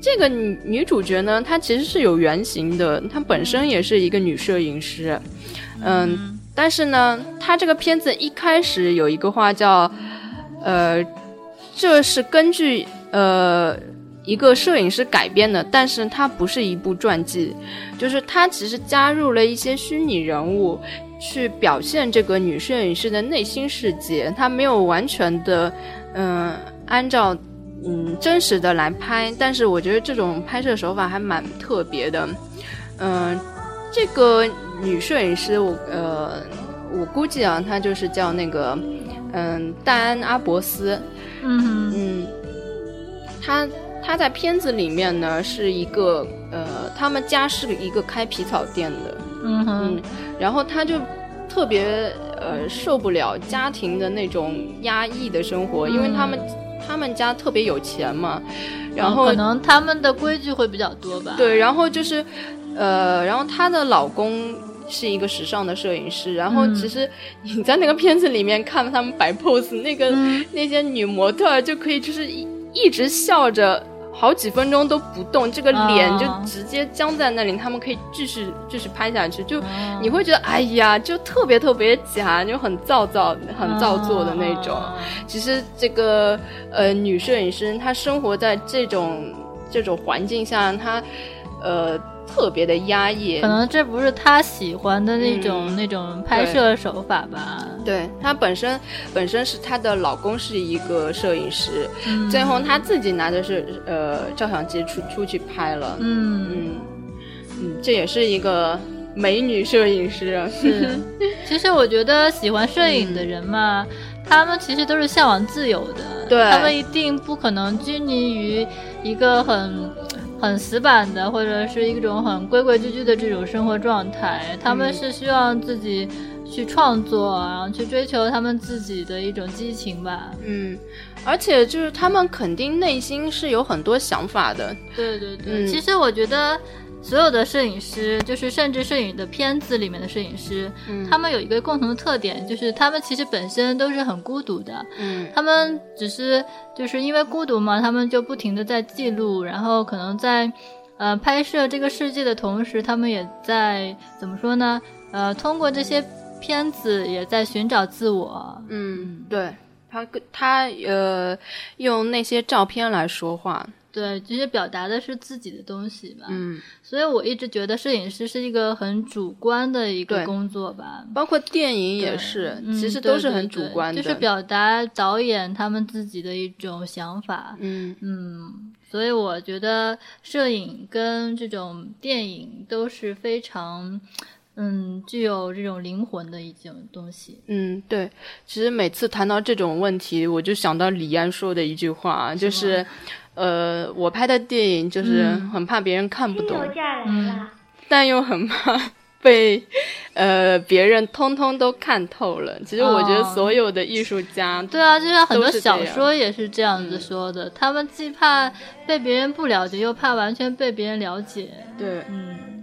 这个女女主角呢，她其实是有原型的，她本身也是一个女摄影师。嗯，但是呢，她这个片子一开始有一个话叫，呃，这是根据呃。一个摄影师改编的，但是它不是一部传记，就是它其实加入了一些虚拟人物，去表现这个女摄影师的内心世界。它没有完全的，嗯，按照嗯真实的来拍，但是我觉得这种拍摄手法还蛮特别的。嗯，这个女摄影师，我呃，我估计啊，她就是叫那个嗯戴安阿伯斯。嗯嗯，她。他在片子里面呢，是一个呃，他们家是一个开皮草店的，嗯哼，然后他就特别呃受不了家庭的那种压抑的生活，因为他们他们家特别有钱嘛，然后可能他们的规矩会比较多吧。对，然后就是呃，然后她的老公是一个时尚的摄影师，然后其实你在那个片子里面看他们摆 pose，那个那些女模特就可以就是一一直笑着。好几分钟都不动，这个脸就直接僵在那里，他们可以继续继续拍下去，就你会觉得哎呀，就特别特别假，就很造造、很造作的那种。其实这个呃女摄影师，她生活在这种这种环境下，她呃。特别的压抑，可能这不是他喜欢的那种那种拍摄手法吧？对，她本身本身是她的老公是一个摄影师，最后她自己拿的是呃照相机出出去拍了。嗯嗯嗯，这也是一个美女摄影师。是，(laughs) 其实我觉得喜欢摄影的人嘛，他们其实都是向往自由的，对他们一定不可能拘泥于一个很。很死板的，或者是一种很规规矩矩的这种生活状态，他们是希望自己去创作，然后去追求他们自己的一种激情吧。嗯，而且就是他们肯定内心是有很多想法的。对对对，其实我觉得。所有的摄影师，就是甚至摄影的片子里面的摄影师，他们有一个共同的特点，就是他们其实本身都是很孤独的。嗯，他们只是就是因为孤独嘛，他们就不停的在记录，然后可能在呃拍摄这个世界的同时，他们也在怎么说呢？呃，通过这些片子也在寻找自我。嗯，对。他他呃用那些照片来说话。对，其实表达的是自己的东西吧。嗯，所以我一直觉得摄影师是一个很主观的一个工作吧。包括电影也是，其实都是很主观的，就是表达导演他们自己的一种想法。嗯嗯，所以我觉得摄影跟这种电影都是非常。嗯，具有这种灵魂的一种东西。嗯，对。其实每次谈到这种问题，我就想到李安说的一句话，就是，呃，我拍的电影就是很怕别人看不懂，但又很怕被呃别人通通都看透了。其实我觉得所有的艺术家，对啊，就像很多小说也是这样子说的，他们既怕被别人不了解，又怕完全被别人了解。对，嗯。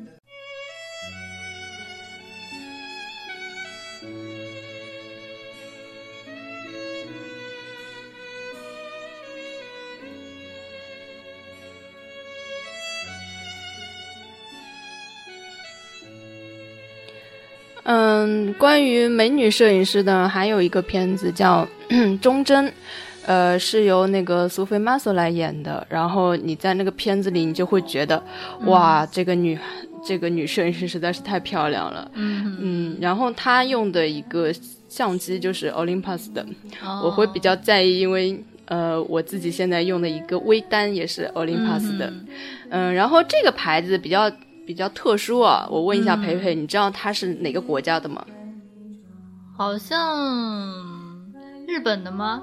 嗯，关于美女摄影师的还有一个片子叫《忠贞》，呃，是由那个苏菲玛索来演的。然后你在那个片子里，你就会觉得，哇，这个女这个女摄影师实在是太漂亮了。嗯嗯。然后她用的一个相机就是 Olympus 的，我会比较在意，因为呃，我自己现在用的一个微单也是 Olympus 的。嗯，然后这个牌子比较。比较特殊啊，我问一下培培，你知道他是哪个国家的吗？好像日本的吗？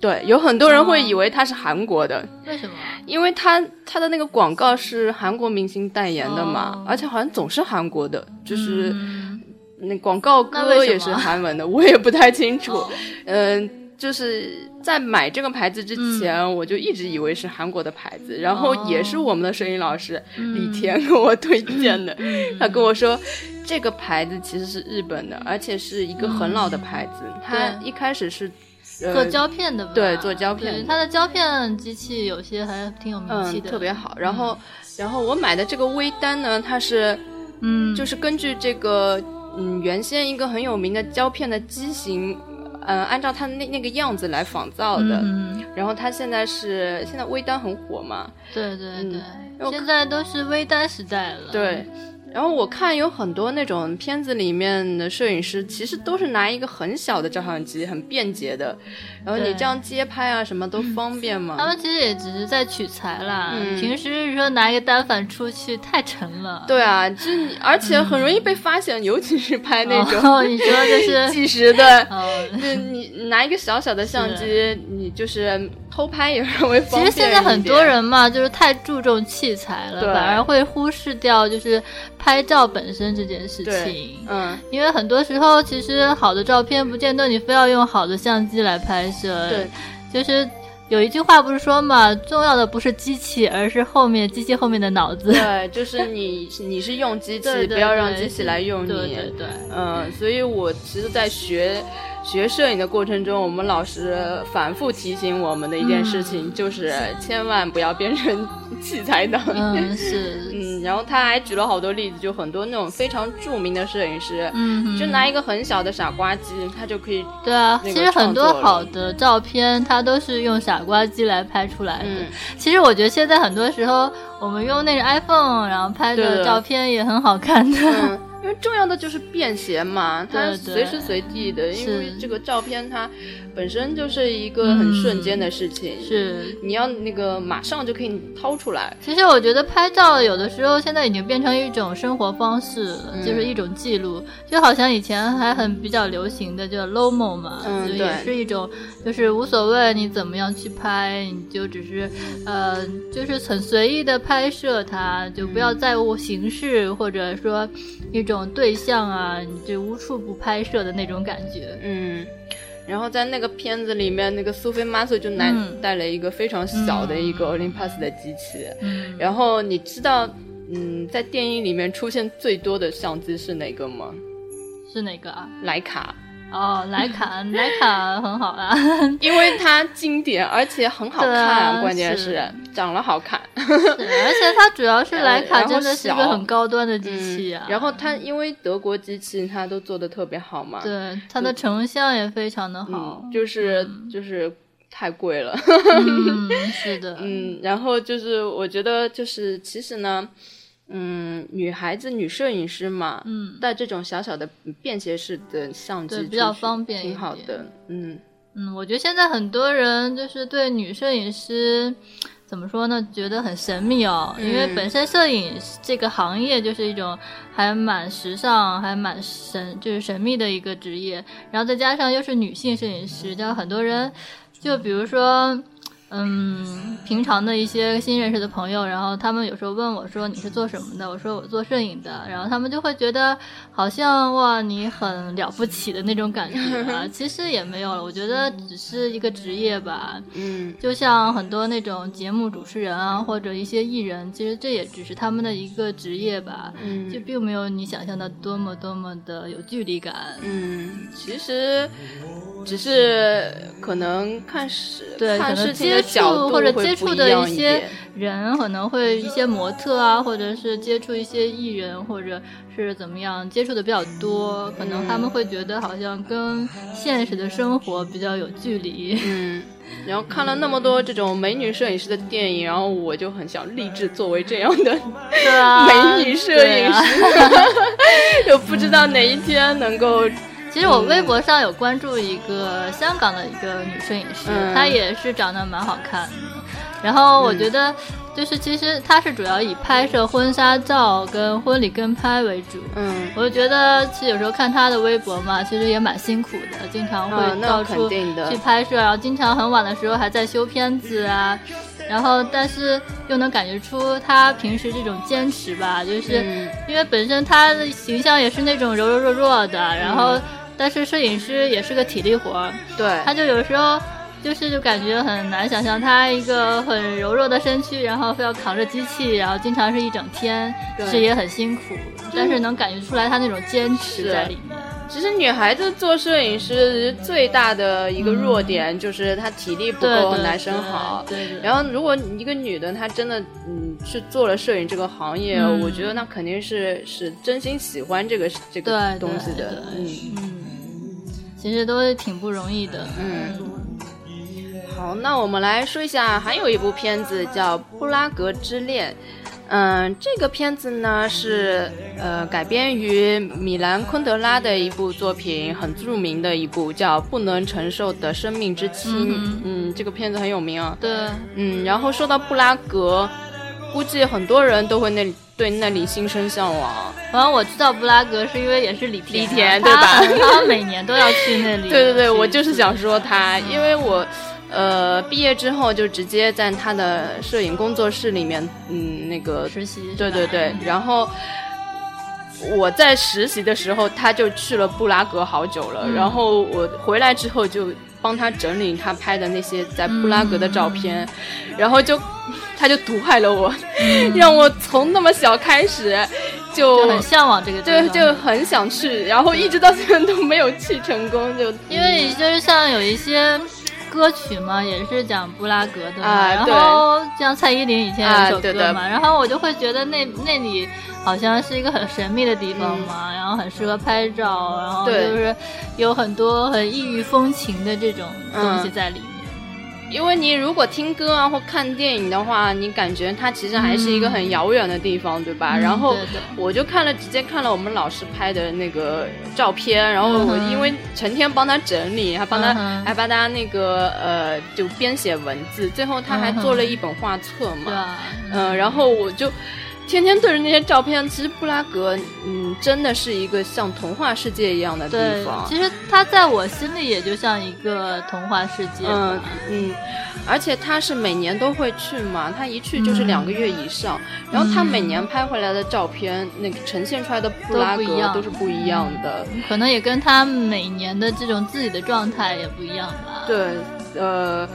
对，有很多人会以为他是韩国的。为什么？(laughs) 因为他他的那个广告是韩国明星代言的嘛，而且好像总是韩国的，就是那广告歌也是 (laughs) 韩文的，我也不太清楚。嗯。就是在买这个牌子之前，我就一直以为是韩国的牌子，然后也是我们的摄影老师李田给我推荐的。他跟我说，这个牌子其实是日本的，而且是一个很老的牌子。它一开始是做胶片的，对，做胶片。它的胶片机器有些还挺有名气的，特别好。然后，然后我买的这个微单呢，它是，嗯，就是根据这个，嗯，原先一个很有名的胶片的机型。嗯，按照它那那个样子来仿造的，然后他现在是现在微单很火嘛？对对对，现在都是微单时代了。对。然后我看有很多那种片子里面的摄影师，其实都是拿一个很小的照相机，很便捷的。然后你这样街拍啊，什么都方便嘛。他们其实也只是在取材啦，平时说拿一个单反出去太沉了。对啊，就而且很容易被发现，尤其是拍那种 (laughs) 你说就是 (laughs) 计时的，就你拿一个小小的相机，你就是偷拍也稍微方便。其实现在很多人嘛，就是太注重器材了，反而会忽视掉就是。拍照本身这件事情，嗯，因为很多时候其实好的照片不见得你非要用好的相机来拍摄，对，就是有一句话不是说嘛，重要的不是机器，而是后面机器后面的脑子，对，(laughs) 就是你你是用机器，不要让机器来用你，对对对，嗯，所以我其实，在学。学摄影的过程中，我们老师反复提醒我们的一件事情，就是千万不要变成 (laughs) 器材党。嗯，是，(laughs) 嗯，然后他还举了好多例子，就很多那种非常著名的摄影师，嗯，就拿一个很小的傻瓜机，他就可以。对啊，其实很多好的照片，他都是用傻瓜机来拍出来的。其实我觉得现在很多时候，我们用那个 iPhone 然后拍的照片也很好看的。因为重要的就是便携嘛，它随时随地的，因为这个照片它本身就是一个很瞬间的事情，是。你要那个马上就可以掏出来。其实我觉得拍照有的时候现在已经变成一种生活方式了，就是一种记录，就好像以前还很比较流行的叫 lomo 嘛，嗯，也是一种，就是无所谓你怎么样去拍，你就只是呃，就是很随意的拍摄它，就不要在乎形式或者说一种。对象啊，你就无处不拍摄的那种感觉。嗯，然后在那个片子里面，那个苏菲玛索就拿带了一个非常小的一个 Olympus 的机器。嗯，然后你知道，嗯，在电影里面出现最多的相机是哪个吗？是哪个啊？徕卡。哦，莱卡，莱卡很好啊，(laughs) 因为它经典，而且很好看，关键是长得好看。是，而且它主要是莱卡 (laughs) 真的是一个很高端的机器啊。然后它因为德国机器，它都做的特别好嘛。对，它的成像也非常的好，就是就是太贵了。是的，(laughs) 嗯，然后就是我觉得就是其实呢。嗯，女孩子女摄影师嘛，嗯，带这种小小的便携式的相机，比较方便，挺好的。嗯嗯，我觉得现在很多人就是对女摄影师怎么说呢，觉得很神秘哦，因为本身摄影这个行业就是一种还蛮时尚、还蛮神，就是神秘的一个职业，然后再加上又是女性摄影师，就很多人，就比如说。嗯，平常的一些新认识的朋友，然后他们有时候问我说：“你是做什么的？”我说：“我做摄影的。”然后他们就会觉得好像哇，你很了不起的那种感觉啊。(laughs) 其实也没有了，我觉得只是一个职业吧。嗯，就像很多那种节目主持人啊，或者一些艺人，其实这也只是他们的一个职业吧。嗯，就并没有你想象的多么多么的有距离感。嗯，其实只是可能看事对看事情。接触或者接触的一些人，可能会一些模特啊，或者是接触一些艺人，或者是怎么样，接触的比较多，可能他们会觉得好像跟现实的生活比较有距离。(laughs) 嗯，然后看了那么多这种美女摄影师的电影，然后我就很想立志作为这样的 (laughs) 美女摄影师，(laughs) 又不知道哪一天能够。其实我微博上有关注一个香港的一个女摄影师，她也是长得蛮好看的。然后我觉得，就是其实她是主要以拍摄婚纱照跟婚礼跟拍为主。嗯，我就觉得其实有时候看她的微博嘛，其实也蛮辛苦的，经常会到处去拍摄，然后经常很晚的时候还在修片子啊。然后，但是又能感觉出她平时这种坚持吧，就是因为本身她的形象也是那种柔柔弱弱的，然后。但是摄影师也是个体力活儿，对，他就有时候就是就感觉很难想象他一个很柔弱的身躯，然后非要扛着机器，然后经常是一整天，其实也很辛苦。但是能感觉出来他那种坚持在里面。其实女孩子做摄影师最大的一个弱点就是她体力不够男生好。对。然后如果一个女的她真的嗯去做了摄影这个行业，我觉得那肯定是是真心喜欢这个这个东西的。嗯嗯。其实都是挺不容易的，嗯。好，那我们来说一下，还有一部片子叫《布拉格之恋》。嗯，这个片子呢是呃改编于米兰昆德拉的一部作品，很著名的一部叫《不能承受的生命之轻》。嗯，这个片子很有名啊。对。嗯，然后说到布拉格，估计很多人都会那对那里心生向往。反正我知道布拉格是因为也是李田李田对吧？(laughs) 他每年都要去那里。(laughs) 对对对，我就是想说他，因为我呃毕业之后就直接在他的摄影工作室里面嗯那个实习。对对对，然后我在实习的时候他就去了布拉格好久了，然后我回来之后就。帮他整理他拍的那些在布拉格的照片，然后就他就毒害了我，让我从那么小开始就很向往这个，对就很想去，然后一直到现在都没有去成功。就因为就是像有一些歌曲嘛，也是讲布拉格的嘛，然后像蔡依林以前有一首歌嘛，然后我就会觉得那那里。好像是一个很神秘的地方嘛，然后很适合拍照，然后就是有很多很异域风情的这种东西在里面。因为你如果听歌啊或看电影的话，你感觉它其实还是一个很遥远的地方，对吧？然后我就看了，直接看了我们老师拍的那个照片，然后我因为成天帮他整理，还帮他还帮他那个呃就编写文字，最后他还做了一本画册嘛，嗯，然后我就。天天对着那些照片，其实布拉格，嗯，真的是一个像童话世界一样的地方。其实它在我心里也就像一个童话世界。嗯嗯，而且他是每年都会去嘛，他一去就是两个月以上。然后他每年拍回来的照片，那个呈现出来的布拉格都是不一样的。可能也跟他每年的这种自己的状态也不一样吧。对，呃。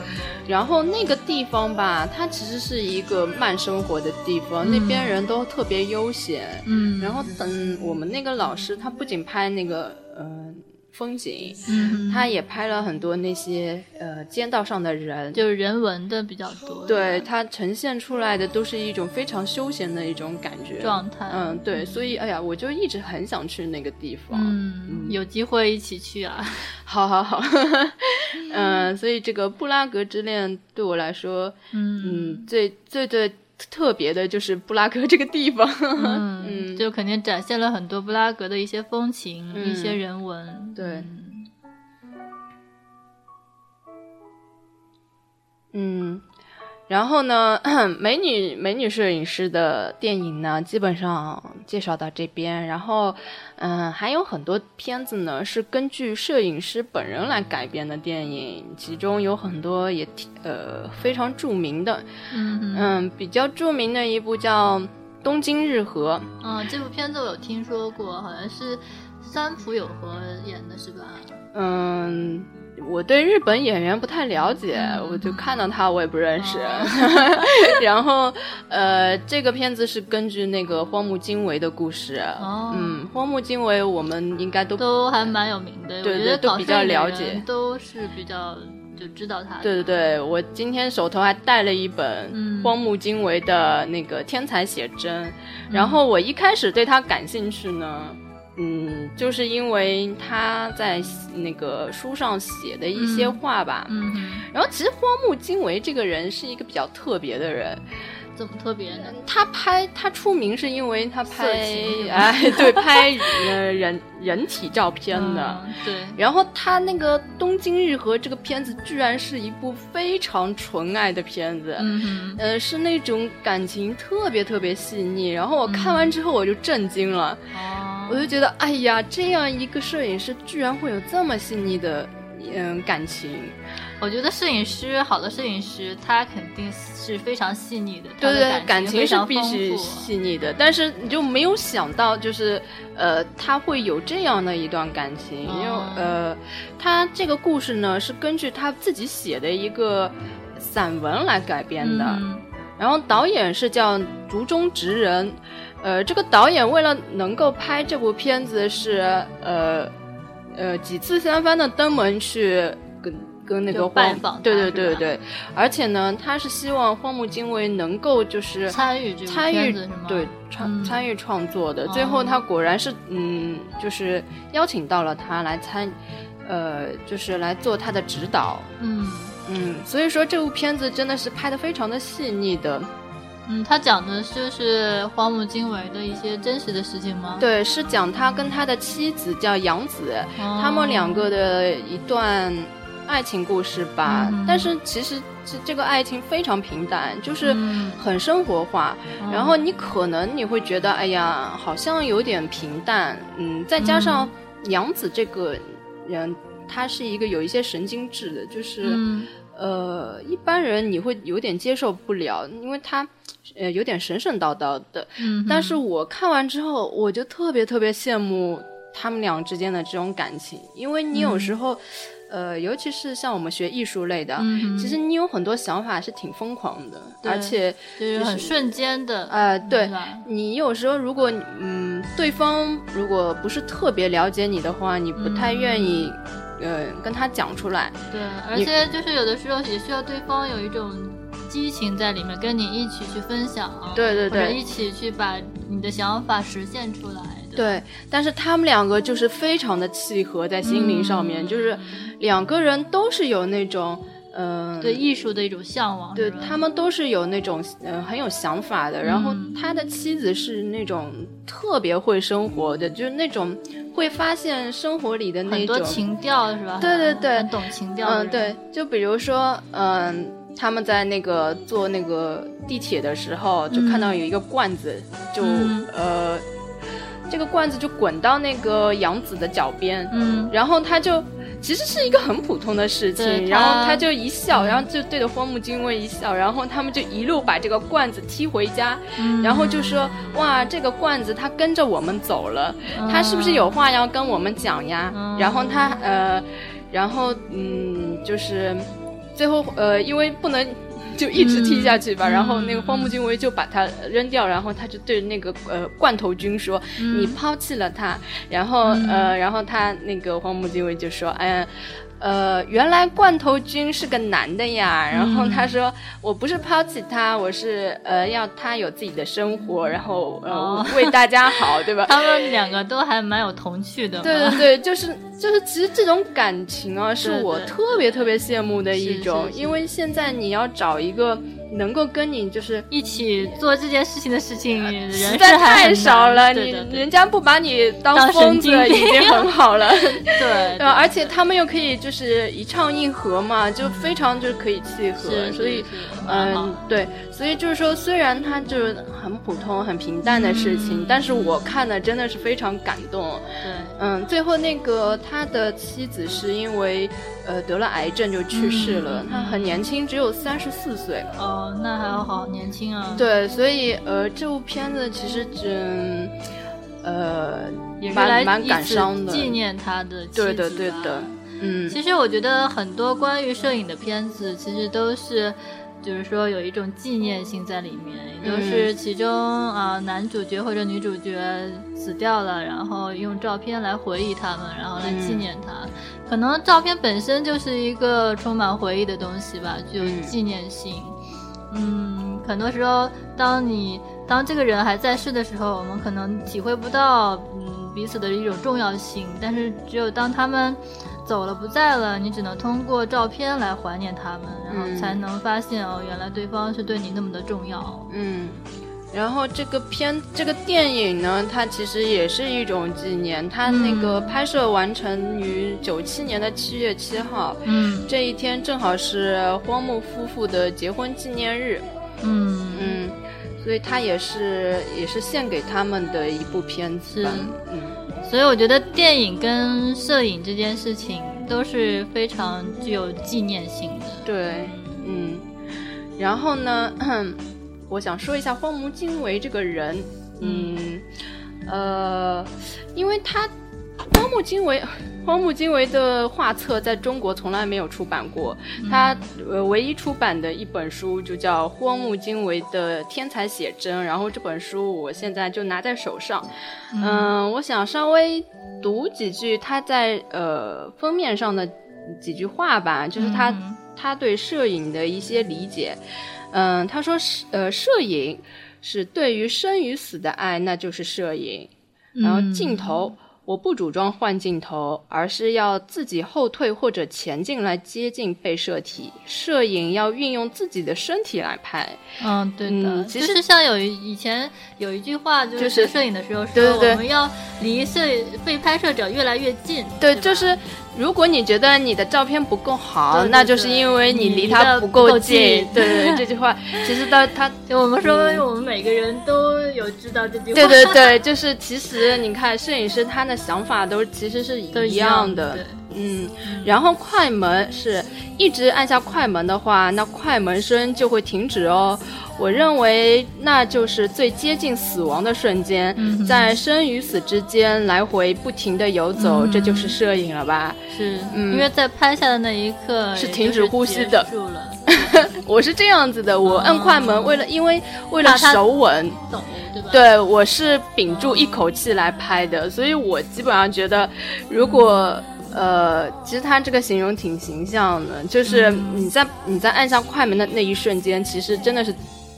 然后那个地方吧，它其实是一个慢生活的地方，那边人都特别悠闲。嗯。然后等我们那个老师，他不仅拍那个，嗯，风景，嗯，他也拍了很多那些呃街道上的人，就是人文的比较多。对，他呈现出来的都是一种非常休闲的一种感觉状态。嗯，对，所以哎呀，我就一直很想去那个地方。嗯，有机会一起去啊！好 (laughs) 好好，嗯，(laughs) 所以这个布拉格之恋对我来说，嗯，最最最。特别的就是布拉格这个地方，(laughs) 嗯，就肯定展现了很多布拉格的一些风情、一些人文，对，嗯。然后呢，(clears throat) 美女美女摄影师的电影呢，基本上介绍到这边。然后，嗯，还有很多片子呢是根据摄影师本人来改编的电影，其中有很多也呃非常著名的。嗯嗯，比较著名的一部叫《东京日和》。嗯，这部片子我有听说过，好像是三浦友和演的是吧？嗯。我对日本演员不太了解，我就看到他我也不认识。(laughs) 然后，呃，这个片子是根据那个荒木经惟的故事。嗯，荒木经惟我们应该都都还蛮有名的，对对，都比较了解，都是比较就知道他。对对对，我今天手头还带了一本荒木经惟的那个《天才写真》，然后我一开始对他感兴趣呢。嗯，就是因为他在那个书上写的一些话吧。嗯，然后其实荒木经惟这个人是一个比较特别的人。怎么特别呢？他拍他出名是因为他拍哎，对，拍呃人人体照片的。对。然后他那个《东京日和》这个片子，居然是一部非常纯爱的片子。嗯呃，是那种感情特别特别细腻。然后我看完之后我就震惊了。哦。我就觉得，哎呀，这样一个摄影师居然会有这么细腻的嗯感情。我觉得摄影师，好的摄影师，他肯定是非常细腻的。对对，感情是必须细腻的。但是你就没有想到，就是呃，他会有这样的一段感情。因为呃，他这个故事呢是根据他自己写的一个散文来改编的。然后导演是叫竹中直人。呃，这个导演为了能够拍这部片子，是呃呃几次三番的登门去跟。跟那个拜访，对对对对对，而且呢，他是希望荒木经惟能够就是参与参与对创参与创作的。最后他果然是嗯，就是邀请到了他来参，呃，就是来做他的指导。嗯嗯，所以说这部片子真的是拍的非常的细腻的。嗯，他讲的就是荒木经惟的一些真实的事情吗？对，是讲他跟他的妻子叫杨子，他们两个的一段。爱情故事吧，但是其实这这个爱情非常平淡，就是很生活化。然后你可能你会觉得，哎呀，好像有点平淡。嗯，再加上杨子这个人，他是一个有一些神经质的，就是呃，一般人你会有点接受不了，因为他呃有点神神叨叨的。但是我看完之后，我就特别特别羡慕他们俩之间的这种感情，因为你有时候。呃，尤其是像我们学艺术类的，其实你有很多想法是挺疯狂的，而且就是很瞬间的。呃，对，你有时候如果嗯，对方如果不是特别了解你的话，你不太愿意呃跟他讲出来。对，而且就是有的时候也需要对方有一种激情在里面，跟你一起去分享，对对对，一起去把你的想法实现出来。对，但是他们两个就是非常的契合，在心灵上面，就是两个人都是有那种，嗯，对艺术的一种向往。对他们都是有那种，嗯，很有想法的。然后他的妻子是那种特别会生活的，就是那种会发现生活里的那种情调，是吧？对对对，很懂情调。嗯，对，就比如说，嗯，他们在那个坐那个地铁的时候，就看到有一个罐子，就呃。这个罐子就滚到那个杨子的脚边，嗯，然后他就其实是一个很普通的事情，然后他就一笑，然后就对着荒木经惟一笑，然后他们就一路把这个罐子踢回家，然后就说哇，这个罐子它跟着我们走了，它是不是有话要跟我们讲呀？然后他呃，然后嗯，就是最后呃，因为不能。就一直踢下去吧。然后那个荒木经惟就把它扔掉，然后他就对那个呃罐头君说：“你抛弃了他。”然后呃，然后他那个荒木经惟就说：“哎呀。”呃，原来罐头君是个男的呀。然后他说：“我不是抛弃他，我是呃要他有自己的生活，然后呃为大家好，对吧？” (laughs) 他们两个都还蛮有童趣的。对对对，就是就是，其实这种感情啊，是我特别特别羡慕的一种，因为现在你要找一个。能够跟你就是一起做这件事情的事情，(laughs) 实在太少了。你人家不把你当疯子已经很好了。(laughs) 对，而且他们又可以就是一唱一和嘛，就非常就是可以契合。所以，嗯，对，所以就是说，虽然它就是很普通、很平淡的事情，但是我看的真的是非常感动。对，嗯，最后那个他的妻子是因为。呃，得了癌症就去世了。他很年轻，只有三十四岁。哦，那还好年轻啊。对，所以呃，这部片子其实嗯，呃，也蛮蛮感伤的。纪念他的。对的，对的。嗯，其实我觉得很多关于摄影的片子，其实都是。就是说有一种纪念性在里面，也就是其中啊男主角或者女主角死掉了，然后用照片来回忆他们，然后来纪念他。可能照片本身就是一个充满回忆的东西吧，具有纪念性。嗯，很多时候，当你当这个人还在世的时候，我们可能体会不到嗯彼此的一种重要性，但是只有当他们。走了不在了，你只能通过照片来怀念他们，然后才能发现哦，原来对方是对你那么的重要。嗯，然后这个片这个电影呢，它其实也是一种纪念。它那个拍摄完成于九七年的七月七号，嗯，这一天正好是荒木夫妇的结婚纪念日。嗯嗯，所以它也是也是献给他们的一部片子。嗯。所以我觉得电影跟摄影这件事情都是非常具有纪念性的。对，嗯。然后呢，(coughs) 我想说一下荒木经惟这个人，嗯，呃，因为他荒木经惟。荒木经惟的画册在中国从来没有出版过，他呃唯一出版的一本书就叫《荒木经惟的天才写真》，然后这本书我现在就拿在手上，嗯，我想稍微读几句他在呃封面上的几句话吧，就是他他对摄影的一些理解，嗯，他说是呃摄影是对于生与死的爱，那就是摄影，然后镜头。我不主张换镜头，而是要自己后退或者前进来接近被摄体。摄影要运用自己的身体来拍。嗯，对的。其实像有以前有一句话，就是摄影的时候说，我们要离摄被拍摄者越来越近。对，就是。如果你觉得你的照片不够好，那就是因为你离他不够近。对对，这句话 (laughs) 其实他他，我们说我们每个人都有知道这句话。对对对，就是其实你看，摄影师他的想法都其实是一样的。(laughs) 嗯，然后快门是一直按下快门的话，那快门声就会停止哦。我认为那就是最接近死亡的瞬间，在生与死之间来回不停的游走，这就是摄影了吧？是，嗯因为在拍下的那一刻是停止呼吸的。(laughs) 我是这样子的，我摁快门为了因为为了手稳，对吧？对，我是屏住一口气来拍的，所以我基本上觉得，如果呃，其实他这个形容挺形象的，就是你在你在按下快门的那一瞬间，其实真的是。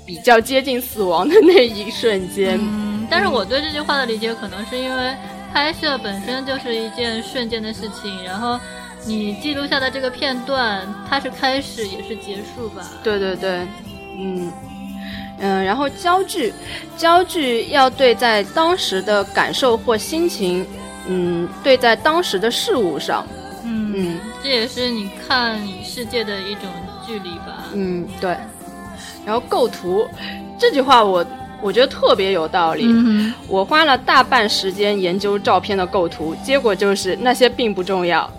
比较接近死亡的那一瞬间，嗯，但是我对这句话的理解可能是因为拍摄本身就是一件瞬间的事情，然后你记录下的这个片段，它是开始也是结束吧？对对对，嗯嗯，然后焦距，焦距要对在当时的感受或心情，嗯，对在当时的事物上，嗯嗯，这也是你看世界的一种距离吧？嗯，对。然后构图，这句话我我觉得特别有道理。我花了大半时间研究照片的构图，结果就是那些并不重要。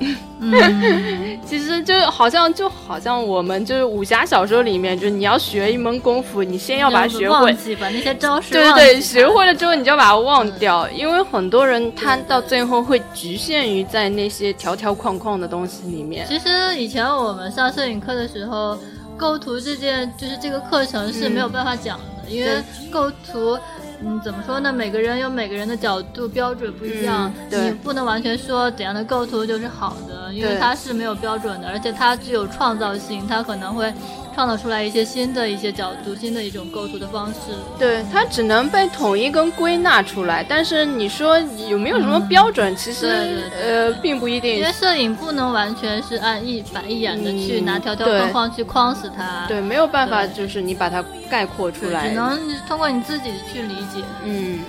(laughs) 其实就好像就好像我们就是武侠小说里面，就是你要学一门功夫，你先要把它学会，把那些招式对对对，学会了之后你就要把它忘掉，因为很多人他到最后会局限于在那些条条框框的东西里面。其实以前我们上摄影课的时候。构图这件就是这个课程是没有办法讲的，因为构图。嗯，怎么说呢？每个人有每个人的角度标准不一样，你不能完全说怎样的构图就是好的，因为它是没有标准的，而且它具有创造性，它可能会。创造出来一些新的一些角度，新的一种构图的方式。对，它只能被统一跟归纳出来。但是你说有没有什么标准？其实呃，并不一定。因为摄影不能完全是按一板一眼的去拿条条框框去框死它。对，没有办法，就是你把它概括出来。只能通过你自己去理解。嗯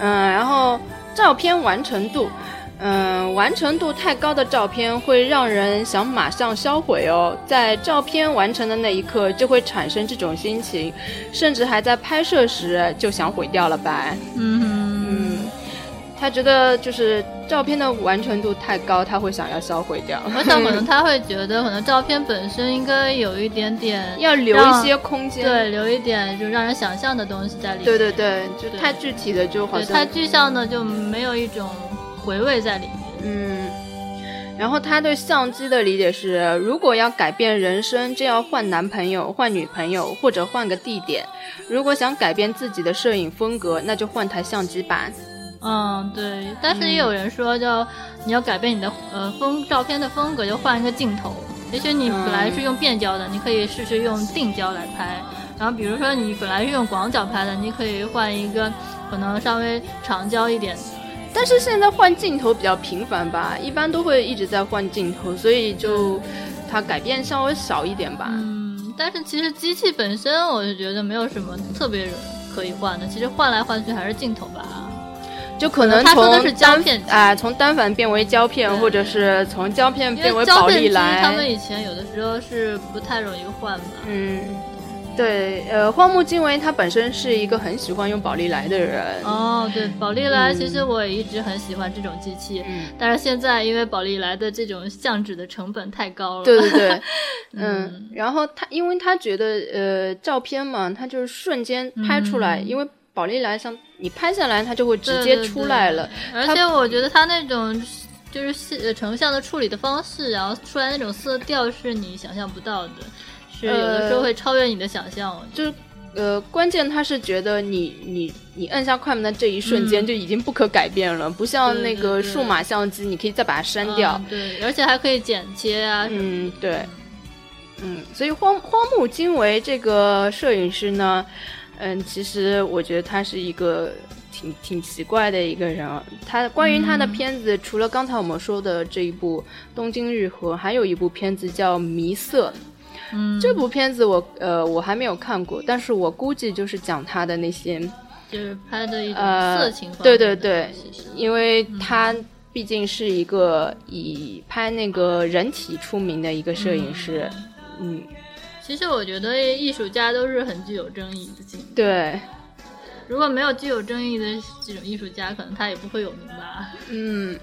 嗯，然后照片完成度。嗯，完成度太高的照片会让人想马上销毁哦，在照片完成的那一刻就会产生这种心情，甚至还在拍摄时就想毁掉了吧？嗯嗯，他觉得就是照片的完成度太高，他会想要销毁掉。我想可能他会觉得，可能照片本身应该有一点点 (laughs) 要留一些空间，对，留一点就让人想象的东西在里面。对对对，就太具体的就好像太具象的就没有一种。回味在里面，嗯，然后他对相机的理解是，如果要改变人生，就要换男朋友、换女朋友，或者换个地点。如果想改变自己的摄影风格，那就换台相机吧。嗯，对。但是也有人说，就你要改变你的呃风照片的风格，就换一个镜头。也许你本来是用变焦的，你可以试试用定焦来拍。然后比如说你本来是用广角拍的，你可以换一个可能稍微长焦一点。但是现在换镜头比较频繁吧，一般都会一直在换镜头，所以就它改变稍微少一点吧。嗯，但是其实机器本身，我是觉得没有什么特别可以换的。其实换来换去还是镜头吧，就可能从胶片啊，从单反变为胶片，或者是从胶片变为宝丽来。他们以前有的时候是不太容易换吧。嗯。对，呃，荒木经惟他本身是一个很喜欢用宝丽来的人。哦，对，宝丽来其实我也一直很喜欢这种机器，但是现在因为宝丽来的这种相纸的成本太高了。对对对，(laughs) 嗯，然后他因为他觉得呃照片嘛，他就是瞬间拍出来，因为宝丽来像你拍下来，它就会直接出来了。而且我觉得他那种就是成像的处理的方式，然后出来那种色调是你想象不到的。是有的时候会超越你的想象，就是，呃，关键他是觉得你你你按下快门的这一瞬间就已经不可改变了，不像那个数码相机，你可以再把它删掉，对，而且还可以剪切啊，嗯，对，嗯，所以荒荒木经惟这个摄影师呢，嗯，其实我觉得他是一个挺挺奇怪的一个人，他关于他的片子，除了刚才我们说的这一部《东京日和》，还有一部片子叫《迷色》。这部片子我呃我还没有看过，但是我估计就是讲他的那些，就是拍的一种色情。对对对，因为他毕竟是一个以拍那个人体出名的一个摄影师。嗯，其实我觉得艺术家都是很具有争议的。对，如果没有具有争议的这种艺术家，可能他也不会有名吧。嗯，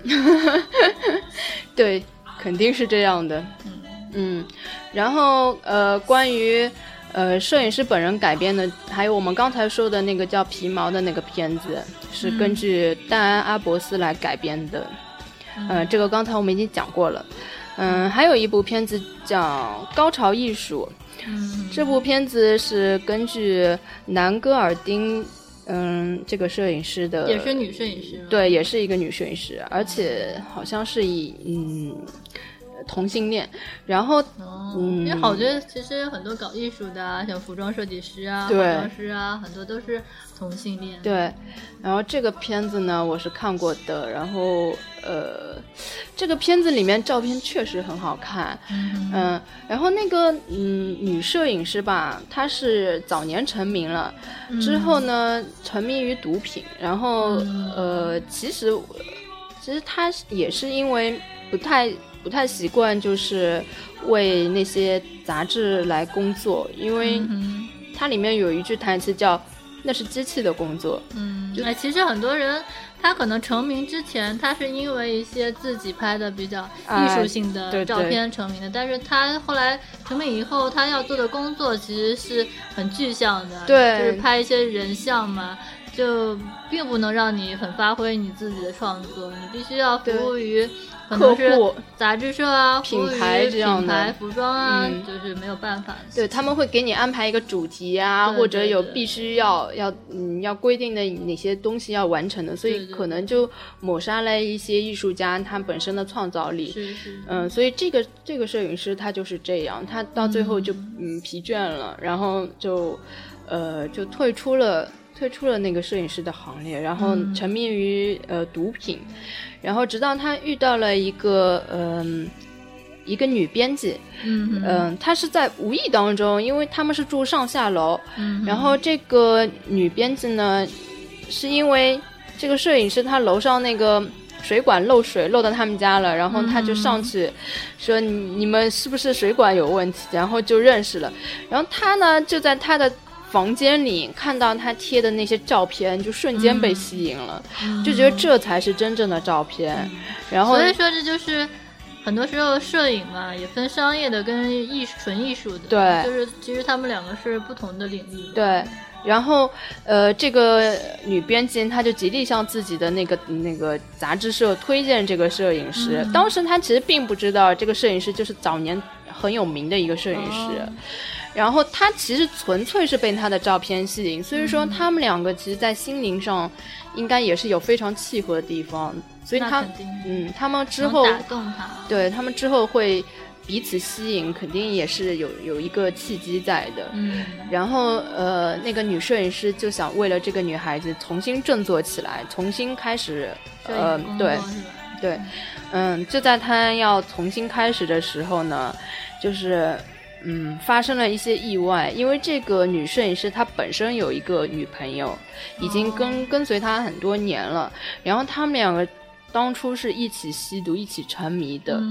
(laughs) 对，肯定是这样的。嗯。嗯，然后呃，关于呃摄影师本人改编的，还有我们刚才说的那个叫《皮毛》的那个片子，是根据戴安·阿伯斯来改编的。嗯，这个刚才我们已经讲过了。嗯，还有一部片子叫《高潮艺术》，这部片子是根据南戈尔丁嗯这个摄影师的，也是女摄影师，对，也是一个女摄影师，而且好像是以嗯。同性恋，然后，嗯，因为好多其实很多搞艺术的啊，像服装设计师啊、化妆师啊，很多都是同性恋。对，然后这个片子呢，我是看过的，然后呃，这个片子里面照片确实很好看，嗯，然后那个嗯女摄影师吧，她是早年成名了，之后呢沉迷于毒品，然后呃，其实其实她也是因为不太。不太习惯，就是为那些杂志来工作，因为它里面有一句台词叫“那是机器的工作”。嗯，哎，其实很多人他可能成名之前，他是因为一些自己拍的比较艺术性的照片成名的，但是他后来成名以后，他要做的工作其实是很具象的，对，就是拍一些人像嘛。就并不能让你很发挥你自己的创作，你必须要服务于客户、杂志社啊、品牌这样的服装啊，就是没有办法。对他们会给你安排一个主题啊，或者有必须要要嗯要规定的哪些东西要完成的，所以可能就抹杀了一些艺术家他本身的创造力。是是。嗯，所以这个这个摄影师他就是这样，他到最后就嗯疲倦了，然后就呃就退出了。退出了那个摄影师的行列，然后沉迷于呃毒品，然后直到他遇到了一个嗯一个女编辑，嗯嗯，他是在无意当中，因为他们是住上下楼，嗯，然后这个女编辑呢，是因为这个摄影师他楼上那个水管漏水漏到他们家了，然后他就上去说你们是不是水管有问题，然后就认识了，然后他呢就在他的。房间里看到他贴的那些照片，就瞬间被吸引了，就觉得这才是真正的照片。然后所以说这就是很多时候摄影嘛，也分商业的跟艺术纯艺术的。对，就是其实他们两个是不同的领域。对，然后呃，这个女编辑她就极力向自己的那个那个杂志社推荐这个摄影师。当时她其实并不知道这个摄影师就是早年很有名的一个摄影师。然后他其实纯粹是被他的照片吸引，所以说他们两个其实，在心灵上应该也是有非常契合的地方。所以他嗯，他们之后打动他，对他们之后会彼此吸引，肯定也是有有一个契机在的。嗯，然后呃，那个女摄影师就想为了这个女孩子重新振作起来，重新开始呃，对对，嗯，就在她要重新开始的时候呢，就是。嗯，发生了一些意外，因为这个女摄影师她本身有一个女朋友，已经跟跟随他很多年了。然后他们两个当初是一起吸毒、一起沉迷的。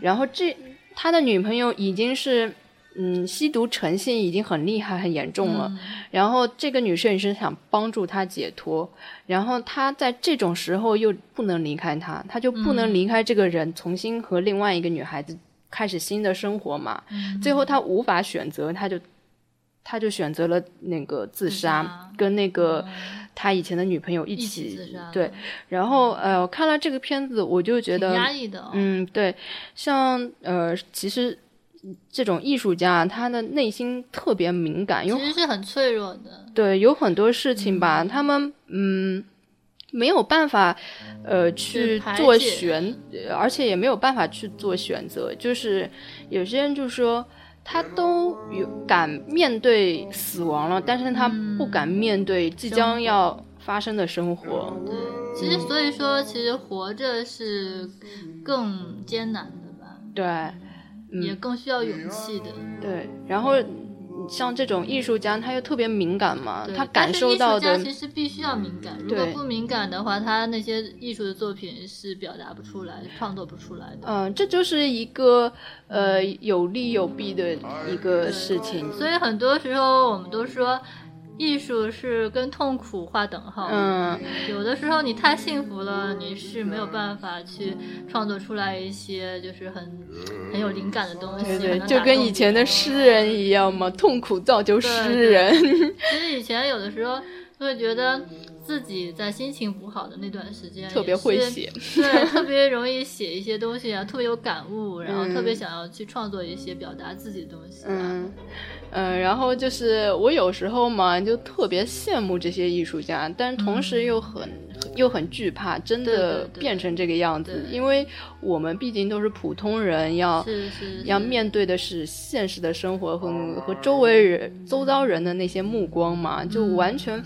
然后这他的女朋友已经是嗯吸毒成性已经很厉害、很严重了。然后这个女摄影师想帮助他解脱，然后他在这种时候又不能离开他，他就不能离开这个人，重新和另外一个女孩子。开始新的生活嘛，最后他无法选择，他就他就选择了那个自杀，跟那个他以前的女朋友一起自杀对。然后呃，我看了这个片子，我就觉得压抑的。嗯，对，像呃，其实这种艺术家，他的内心特别敏感，其实是很脆弱的。对，有很多事情吧，他们嗯。没有办法，呃，去做选，而且也没有办法去做选择。就是有些人就说，他都有敢面对死亡了，但是他不敢面对即将要发生的生活。对，其实所以说，其实活着是更艰难的吧？对，也更需要勇气的。对，然后。像这种艺术家，他又特别敏感嘛，他感受到的。其实必须要敏感，如果不敏感的话，他那些艺术的作品是表达不出来、创作不出来的。嗯，这就是一个呃有利有弊的一个事情。所以很多时候我们都说。艺术是跟痛苦划等号。嗯，有的时候你太幸福了，你是没有办法去创作出来一些就是很很有灵感的东西。对，就跟以前的诗人一样嘛，痛苦造就诗人。(laughs) 其实以前有的时候会觉得自己在心情不好的那段时间，特别会写，对，(laughs) 特别容易写一些东西啊，特别有感悟，然后特别想要去创作一些表达自己的东西。嗯。嗯，然后就是我有时候嘛，就特别羡慕这些艺术家，但是同时又很又很惧怕真的变成这个样子，因为我们毕竟都是普通人，要要面对的是现实的生活和和周围人、周遭人的那些目光嘛，就完全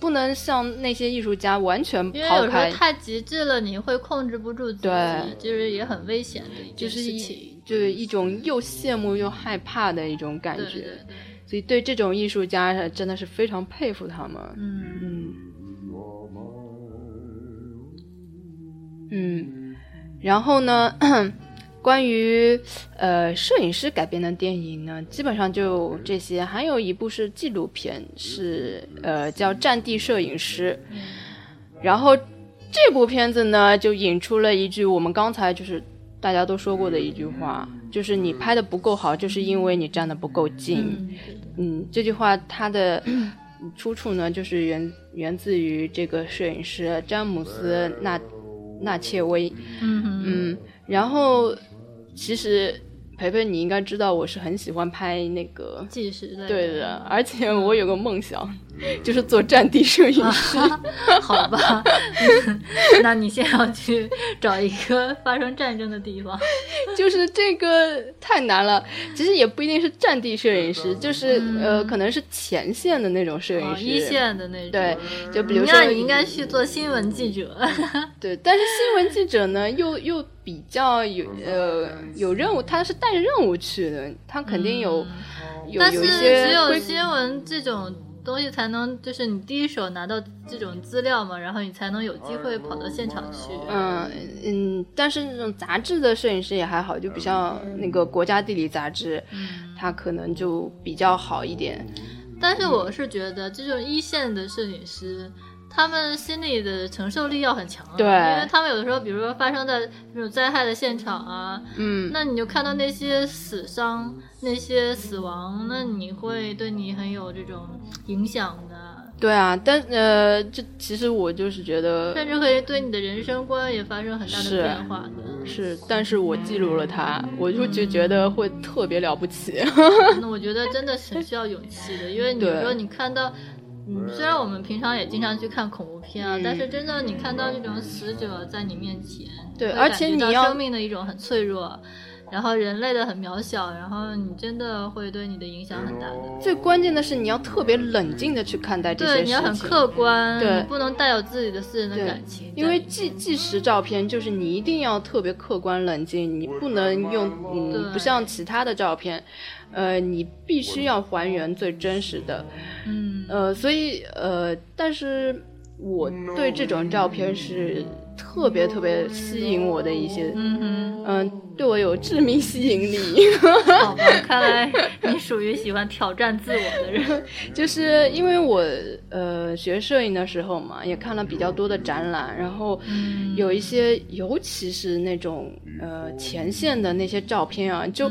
不能像那些艺术家完全抛开。太极致了，你会控制不住自己，就是也很危险的一件事情。就是一种又羡慕又害怕的一种感觉，所以对这种艺术家真的是非常佩服他们。嗯嗯嗯，然后呢，关于呃摄影师改编的电影呢，基本上就这些，还有一部是纪录片，是呃叫《战地摄影师》，然后这部片子呢就引出了一句我们刚才就是。大家都说过的一句话，就是你拍的不够好，就是因为你站的不够近。嗯，这句话它的出处呢，就是源源自于这个摄影师詹姆斯纳纳切威。嗯嗯，然后其实。培培，你应该知道我是很喜欢拍那个纪实的，对的，而且我有个梦想，就是做战地摄影师。(laughs) 好吧，(laughs) 那你先要去找一个发生战争的地方。(laughs) 就是这个太难了，其实也不一定是战地摄影师，就是呃，可能是前线的那种摄影师，一线的那种。对，就比如说你应该去做新闻记者。对，但是新闻记者呢，又又。比较有呃有任务，他是带着任务去的，他肯定有有有一些。只有新闻这种东西才能，就是你第一手拿到这种资料嘛，然后你才能有机会跑到现场去。嗯嗯，但是那种杂志的摄影师也还好，就比较那个《国家地理》杂志，他可能就比较好一点。但是我是觉得，这种一线的摄影师。他们心理的承受力要很强，对，因为他们有的时候，比如说发生在那种灾害的现场啊，嗯，那你就看到那些死伤、那些死亡，那你会对你很有这种影响的。对啊，但呃，这其实我就是觉得，甚至可以对你的人生观也发生很大的变化的。是，但是我记录了它，我就就觉得会特别了不起。(laughs) 那我觉得真的很需要勇气的，因为你说你看到。嗯，虽然我们平常也经常去看恐怖片啊，但是真的你看到这种死者在你面前，对，而且你要生命的一种很脆弱，然后人类的很渺小，然后你真的会对你的影响很大的。最关键的是你要特别冷静的去看待这些事情，你要很客观，对，不能带有自己的私人的感情。因为纪纪实照片就是你一定要特别客观冷静，你不能用嗯，不像其他的照片。呃，你必须要还原最真实的，嗯，呃，所以呃，但是我对这种照片是。特别特别吸引我的一些，嗯嗯，对我有致命吸引力。好吧，看来你属于喜欢挑战自我的人。(laughs) 就是因为我呃学摄影的时候嘛，也看了比较多的展览，然后有一些，尤其是那种呃前线的那些照片啊，就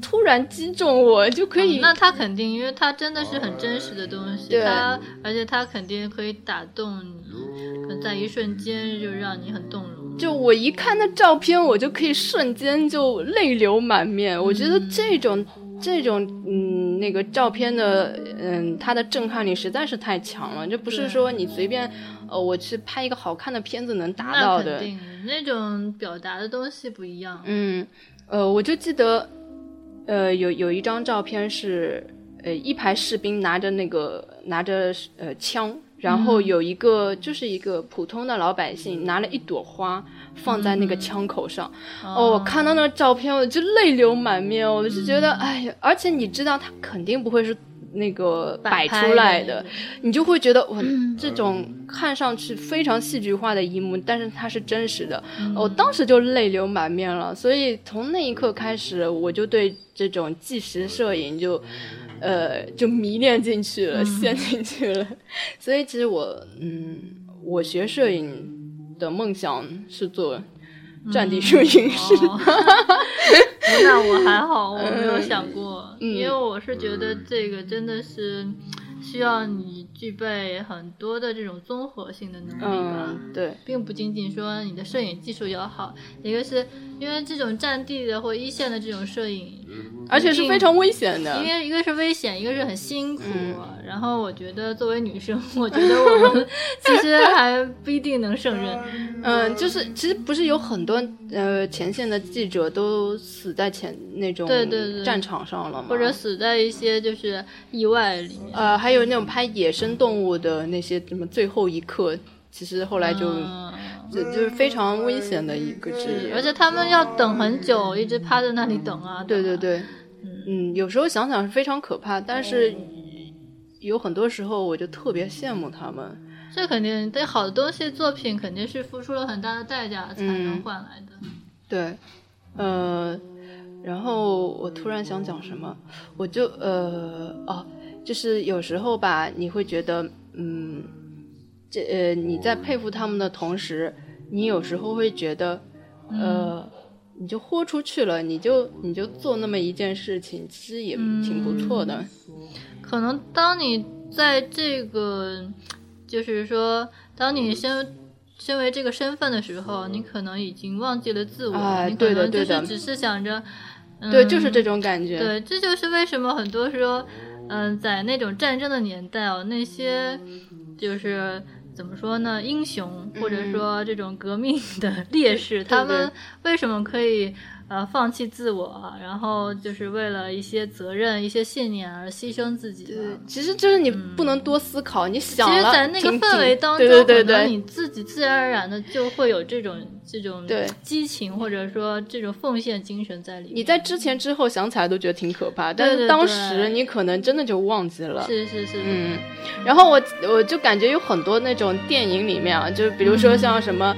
突然击中我，就可以。那他肯定，因为他真的是很真实的东西，他而且他肯定可以打动你，可能在一瞬间就让你很。动容，就我一看那照片，我就可以瞬间就泪流满面。我觉得这种这种嗯那个照片的嗯它的震撼力实在是太强了，就不是说你随便呃我去拍一个好看的片子能达到的。那种表达的东西不一样。嗯，呃，我就记得呃有有一张照片是呃一排士兵拿着那个拿着呃枪。然后有一个就是一个普通的老百姓拿了一朵花放在那个枪口上，哦，我看到那照片我就泪流满面，我就觉得哎呀，而且你知道他肯定不会是那个摆出来的，你就会觉得哇，这种看上去非常戏剧化的一幕，但是它是真实的，我当时就泪流满面了，所以从那一刻开始，我就对这种纪实摄影就。呃，就迷恋进去了，陷进去了。(laughs) 所以其实我，嗯，我学摄影的梦想是做战地摄影师。(laughs) 那我还好，我没有想过，因为我是觉得这个真的是。需要你具备很多的这种综合性的能力吧？对，并不仅仅说你的摄影技术要好，一个是因为这种战地的或一线的这种摄影，而且是非常危险的。因为一个是危险，一个是很辛苦。然后我觉得作为女生，我觉得我们 (laughs) 其实还不一定能胜任。嗯，就是其实不是有很多呃前线的记者都死在前那种对对对战场上了吗？或者死在一些就是意外里面。呃，还有。有那种拍野生动物的那些什么最后一刻，其实后来就就就是非常危险的一个职业，而且他们要等很久，一直趴在那里等啊。对对对，嗯，有时候想想是非常可怕，但是有很多时候我就特别羡慕他们。这肯定对好的东西作品肯定是付出了很大的代价才能换来的。对，呃，然后我突然想讲什么，我就呃哦。就是有时候吧，你会觉得，嗯，这呃，你在佩服他们的同时，你有时候会觉得，呃，你就豁出去了，你就你就做那么一件事情，其实也挺不错的。可能当你在这个，就是说，当你身身为这个身份的时候，你可能已经忘记了自我，哎你可能就对的对的是只是想着，嗯、对，就是这种感觉。对，这就是为什么很多说，嗯、在那种战争的年代哦，那些就是怎么说呢，英雄或者说这种革命的烈士，他们为什么可以呃放弃自我，然后就是为了一些责任、一些信念而牺牲自己对？其实就是你不能多思考，你想其实，了，在那个氛围当中，对对对对，可能你自己自然而然的就会有这种这种激情，或者说这种奉献精神在里面。你在之前之后想起来都觉得挺可怕，但是当时你可能真的就忘记了。是是是，嗯，然后我我就感觉有很多那种电影里面啊，就比如说像什么。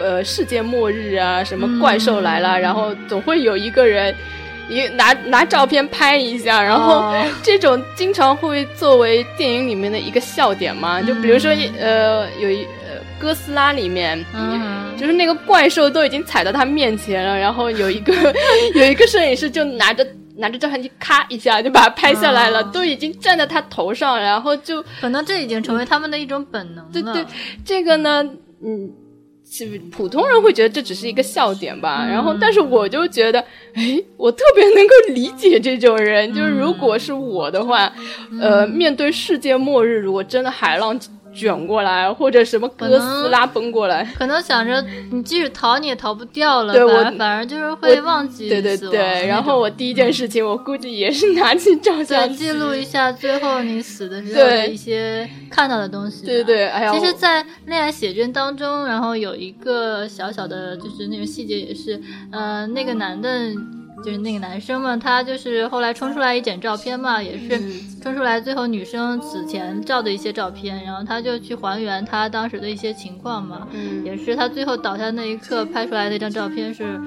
呃，世界末日啊，什么怪兽来了，嗯然后总会有一个人，一拿拿照片拍一下，然后哦 (laughs) 这种经常会作为电影里面的一个笑点嘛。就比如说，呃，有一呃哥斯拉里面，嗯就是那个怪兽都已经踩到他面前了，然后有一个 (laughs) 有一个摄影师就拿着拿着照相机咔一下就把它拍下来了，哦都已经站在他头上，然后就可能这已经成为他们的一种本能了。对对，这个呢，嗯。其实普通人会觉得这只是一个笑点吧，嗯。然后但是我就觉得，哎，我特别能够理解这种人，就是如果是我的话，嗯。呃，面对世界末日，如果真的海浪卷过来，或者什么哥斯拉奔过来，可能想着你即使逃你也逃不掉了，对我反而就是会忘记对对死亡那对，种然后我第一件事情，我估计也是拿起照相机。对记录一下最后你死的时候的一些看到的东西吧。对对，哎呀，其实，在恋爱写真当中，然后有一个小小的，就是那个细节也是，呃，那个男的，就是那个男生嘛，他就是后来冲出来一卷照片嘛，也是冲出来最后女生死前照的一些照片，然后他就去还原他当时的一些情况嘛，嗯也是他最后倒下那一刻拍出来的那张照片是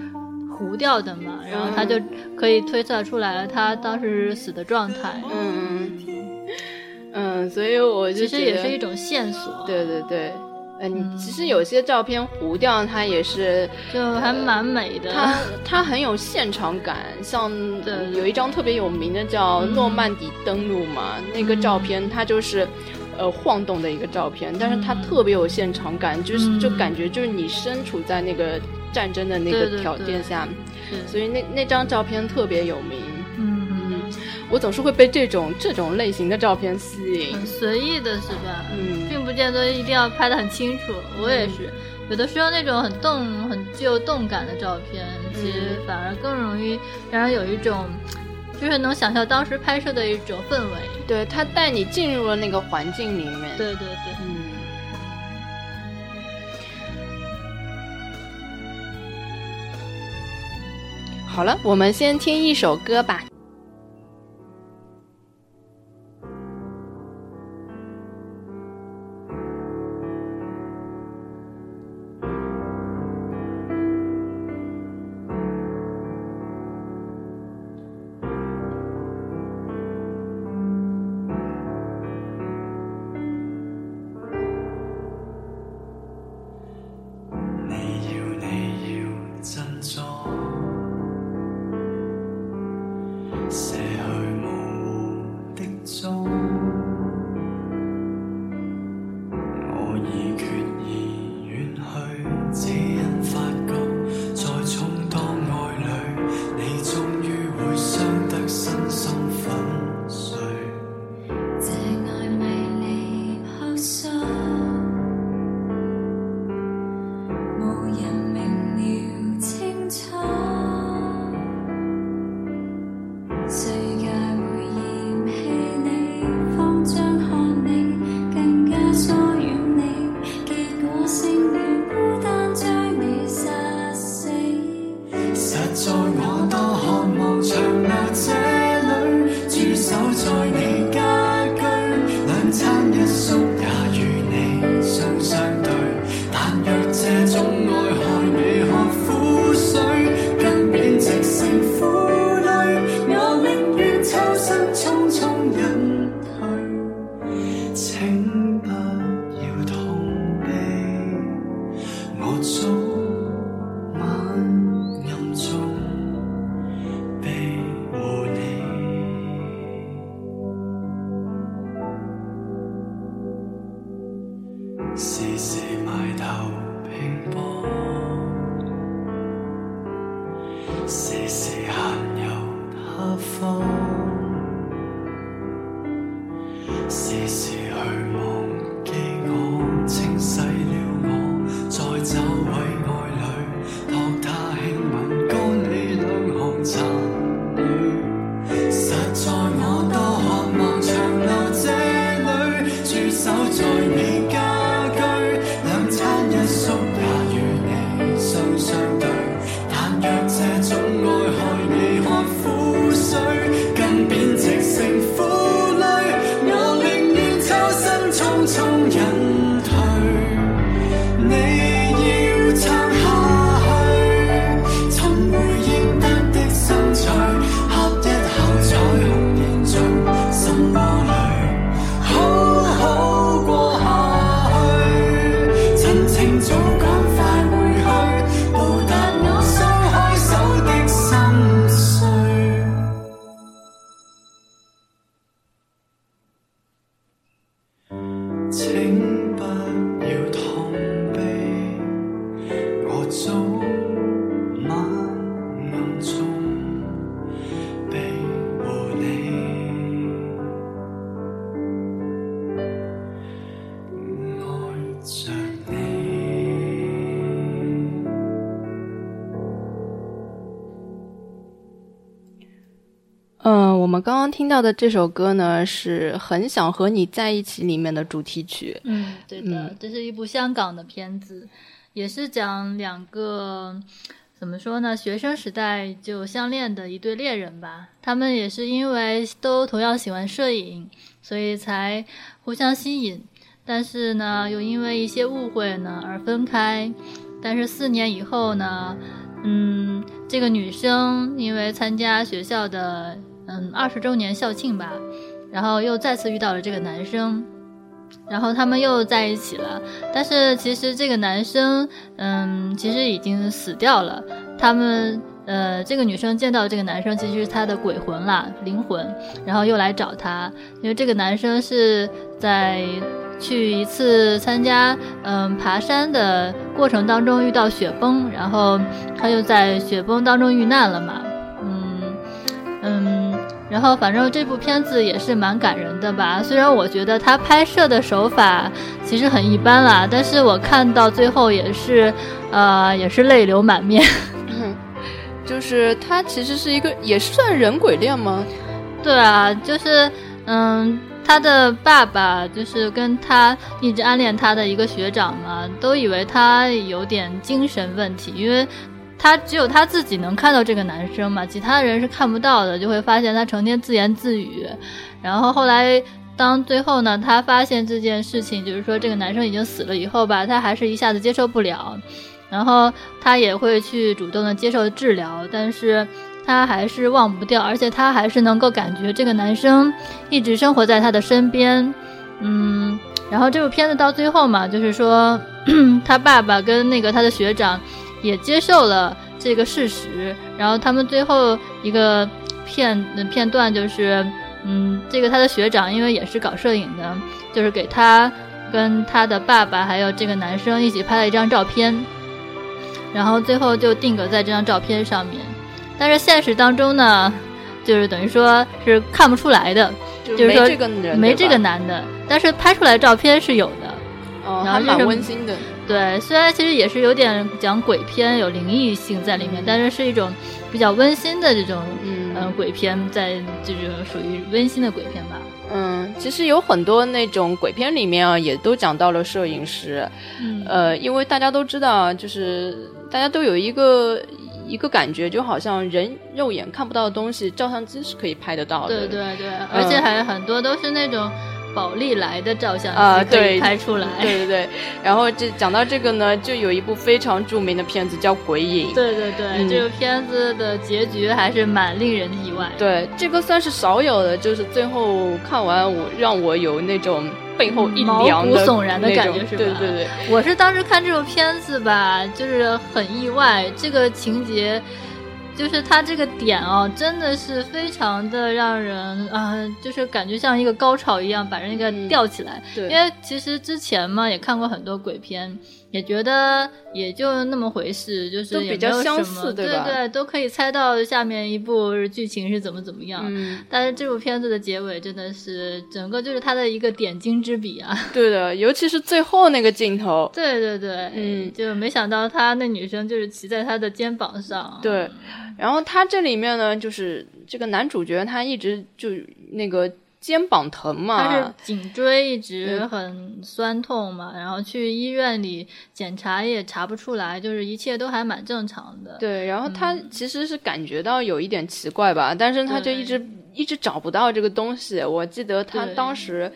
糊掉的嘛，然后他就可以推测出来了他当时死的状态，嗯。嗯，所以我就其实也是一种线索，对对对，嗯，嗯其实有些照片糊掉，它也是就还蛮美的。它它很有现场感，像有一张特别有名的叫嗯诺曼底登陆嘛，那个照片它就是。呃，晃动的一个照片，但是它嗯特别有现场感，就是嗯就感觉就是你身处在那个战争的那个条对对件下，所以那那张照片特别有名。嗯，我总是会被这种这种类型的照片吸引。很随意的是吧？嗯并不见得一定要拍的很清楚。我也是，有的时候那种很动、很具有动感的照片，其实反而更容易让人有一种，就是能想象当时拍摄的一种氛围。对，他带你进入了那个环境里面。对对对。嗯。好了，我们先听一首歌吧。们刚刚听到的这首歌呢，是《很想和你在一起》里面的主题曲。嗯，对的，嗯这是一部香港的片子，也是讲两个怎么说呢，学生时代就相恋的一对恋人吧。他们也是因为都同样喜欢摄影，所以才互相吸引。但是呢，又因为一些误会呢而分开。但是四年以后呢，嗯，这个女生因为参加学校的嗯二十周年校庆吧，然后又再次遇到了这个男生，然后他们又在一起了。但是其实这个男生，嗯，其实已经死掉了。他们呃，这个女生见到这个男生，其实是他的鬼魂啦，灵魂，然后又来找他，因为这个男生是在。去一次参加嗯爬山的过程当中遇到雪崩，然后他就在雪崩当中遇难了嘛，嗯嗯，然后反正这部片子也是蛮感人的吧。虽然我觉得他拍摄的手法其实很一般啦，但是我看到最后也是，呃，也是泪流满面。就是他其实是一个，也算人鬼恋吗？对啊，就是嗯，他的爸爸就是跟他一直暗恋他的一个学长嘛，都以为他有点精神问题，因为他只有他自己能看到这个男生嘛，其他人是看不到的，就会发现他成天自言自语。然后后来当最后呢，他发现这件事情，就是说这个男生已经死了以后吧，他还是一下子接受不了，然后他也会去主动的接受治疗，但是。他还是忘不掉，而且他还是能够感觉这个男生一直生活在他的身边，嗯，然后这部片子到最后嘛，就是说 (clears throat) 他爸爸跟那个他的学长也接受了这个事实，然后他们最后一个片片段就是，嗯，这个他的学长因为也是搞摄影的，就是给他跟他的爸爸还有这个男生一起拍了一张照片，然后最后就定格在这张照片上面。但是现实当中呢，就是等于说是看不出来的，就是说没这个，男的，但是拍出来照片是有的。哦，还蛮然后就是温馨的。对，虽然其实也是有点讲鬼片，有灵异性在里面，但是是一种比较温馨的这种嗯嗯、呃鬼片，在这种属于温馨的鬼片吧。嗯，其实有很多那种鬼片里面啊，也都讲到了摄影师。嗯呃，因为大家都知道，就是大家都有一个一个感觉，就好像人肉眼看不到的东西，照相机是可以拍得到的。对对对，而且还很多都是那种宝丽来的照相啊，机可以对，拍出来。对对对。然后这讲到这个呢，就有一部非常著名的片子叫《鬼影》。对对对，嗯这个片子的结局还是蛮令人意外。对，这个算是少有的，就是最后看完我让我有那种背后一毛骨悚然的感觉是吧对对对，我是当时看这部片子吧，就是很意外，这个情节，就是他这个点哦，真的是非常的让人啊、就是感觉像一个高潮一样，把人那个嗯吊起来。对因为其实之前嘛也看过很多鬼片，也觉得也就那么回事，就是都比较也没有相什么对似对都可以猜到下面一部剧情是怎么怎么样。嗯，但是这部片子的结尾真的是整个就是他的一个点睛之笔啊！对的，尤其是最后那个镜头，对对对，嗯就没想到他那女生就是骑在他的肩膀上，对，然后他这里面呢，就是这个男主角他一直就那个肩膀疼嘛他嘛是，颈椎一直很酸痛嘛，然后去医院里检查也查不出来，就是一切都还蛮正常的。对，然后他其实是感觉到有一点奇怪吧，但是他就一直一直找不到这个东西。我记得他当时，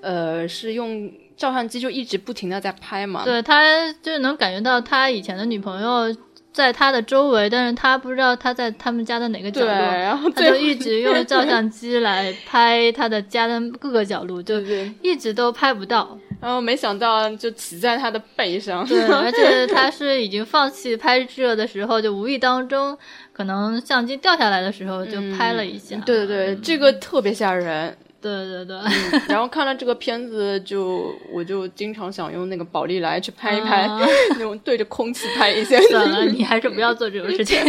呃，是用照相机就一直不停的在拍嘛。对他就是能感觉到他以前的女朋友在他的周围，但是他不知道他在他们家的哪个角，落。然后他就一直用照相机来拍他的家的各个角落，就一直都拍不到。然后没想到就骑在他的背上。对，而且他是已经放弃拍摄的时候，就无意当中，可能相机掉下来的时候就拍了一下。对对对，这个特别吓人。对对对，(laughs) 然后看了这个片子就，我就经常想用那个宝丽来去拍一拍，啊。(laughs) 那种对着空气拍一些。(laughs) 算了，你还是不要做这种事情。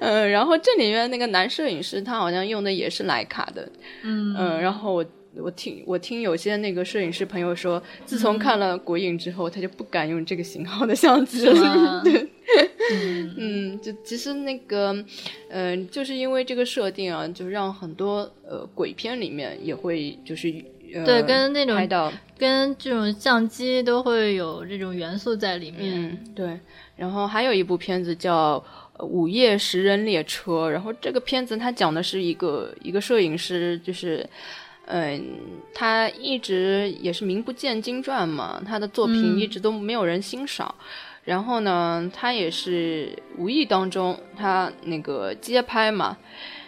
嗯，然后这里面那个男摄影师他好像用的也是徕卡的，嗯。嗯，然后我我听我听有些那个摄影师朋友说，自从看了《鬼影》之后，他就不敢用这个型号的相机了。(laughs) 对，嗯嗯，就其实那个，嗯、就是因为这个设定啊，就让很多呃鬼片里面也会就是。呃、对跟那种拍到，跟这种相机都会有这种元素在里面。嗯，对。然后还有一部片子叫呃《午夜食人列车》，然后这个片子它讲的是一个一个摄影师，就是，嗯、他一直也是名不见经传嘛，他的作品嗯一直都没有人欣赏。然后呢，他也是无意当中，他那个街拍嘛，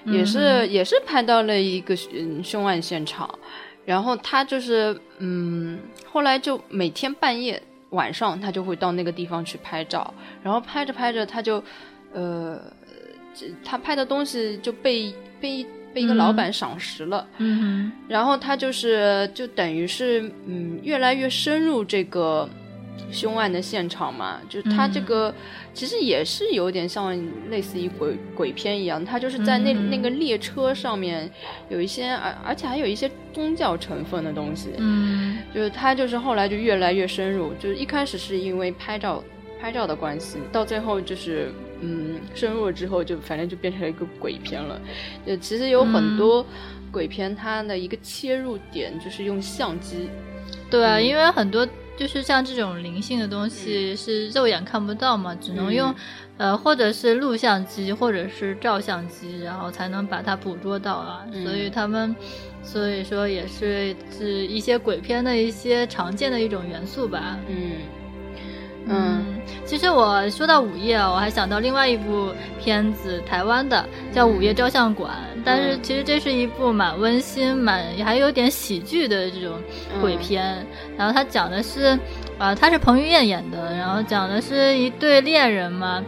也是、也是拍到了一个嗯凶案现场。然后他就是嗯，后来就每天半夜晚上他就会到那个地方去拍照，然后拍着拍着他就呃，他拍的东西就被被被一个老板赏识了。嗯然后他就是就等于是嗯越来越深入这个凶案的现场嘛，就是他这个、其实也是有点像类似于鬼鬼片一样，他就是在那、嗯那个列车上面有一些而而且还有一些宗教成分的东西，嗯。就是他就是后来就越来越深入，就是一开始是因为拍照拍照的关系，到最后就是嗯深入了之后就反正就变成了一个鬼片了。呃其实有很多鬼片，它的一个切入点就是用相机，对啊，嗯。因为很多就是像这种灵性的东西是肉眼看不到嘛，只能用、嗯。呃或者是录像机或者是照相机，然后才能把它捕捉到啊。嗯所以他们所以说也是是一些鬼片的一些常见的一种元素吧。嗯嗯其实我说到午夜啊，我还想到另外一部片子，台湾的叫《午夜照相馆》，但是其实这是一部蛮温馨、蛮还有点喜剧的这种鬼片。然后它讲的是，啊、它是彭于晏演的，然后讲的是一对恋人嘛。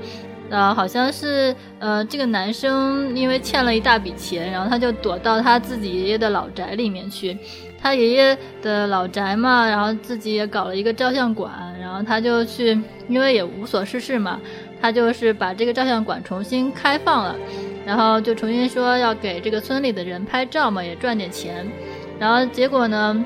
呃，好像是呃，这个男生因为欠了一大笔钱，然后他就躲到他自己爷爷的老宅里面去。他爷爷的老宅嘛，然后自己也搞了一个照相馆，然后他就去，因为也无所事事嘛，他就是把这个照相馆重新开放了，然后就重新说要给这个村里的人拍照嘛，也赚点钱。然后结果呢，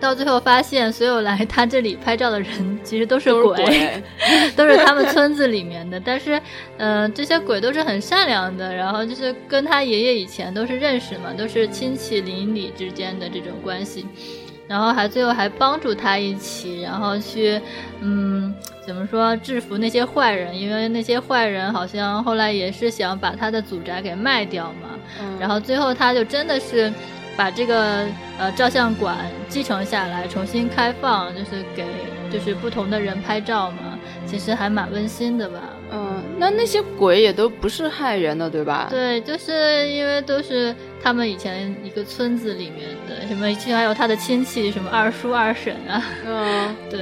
到最后发现所有来他这里拍照的人其实都是都是鬼，鬼，(laughs) 都是他们村子里面的，但是，呃，这些鬼都是很善良的，然后就是跟他爷爷以前都是认识嘛，都是亲戚邻里之间的这种关系，然后还最后还帮助他一起，然后去，嗯，怎么说制服那些坏人，因为那些坏人好像后来也是想把他的祖宅给卖掉嘛，嗯然后最后他就真的是把这个呃照相馆继承下来，重新开放，就是给就是不同的人拍照嘛，其实还蛮温馨的吧。嗯，那那些鬼也都不是害人的，对吧？对，就是因为都是他们以前一个村子里面的，什么其实还有他的亲戚，什么二叔二婶啊，嗯，(laughs) 对。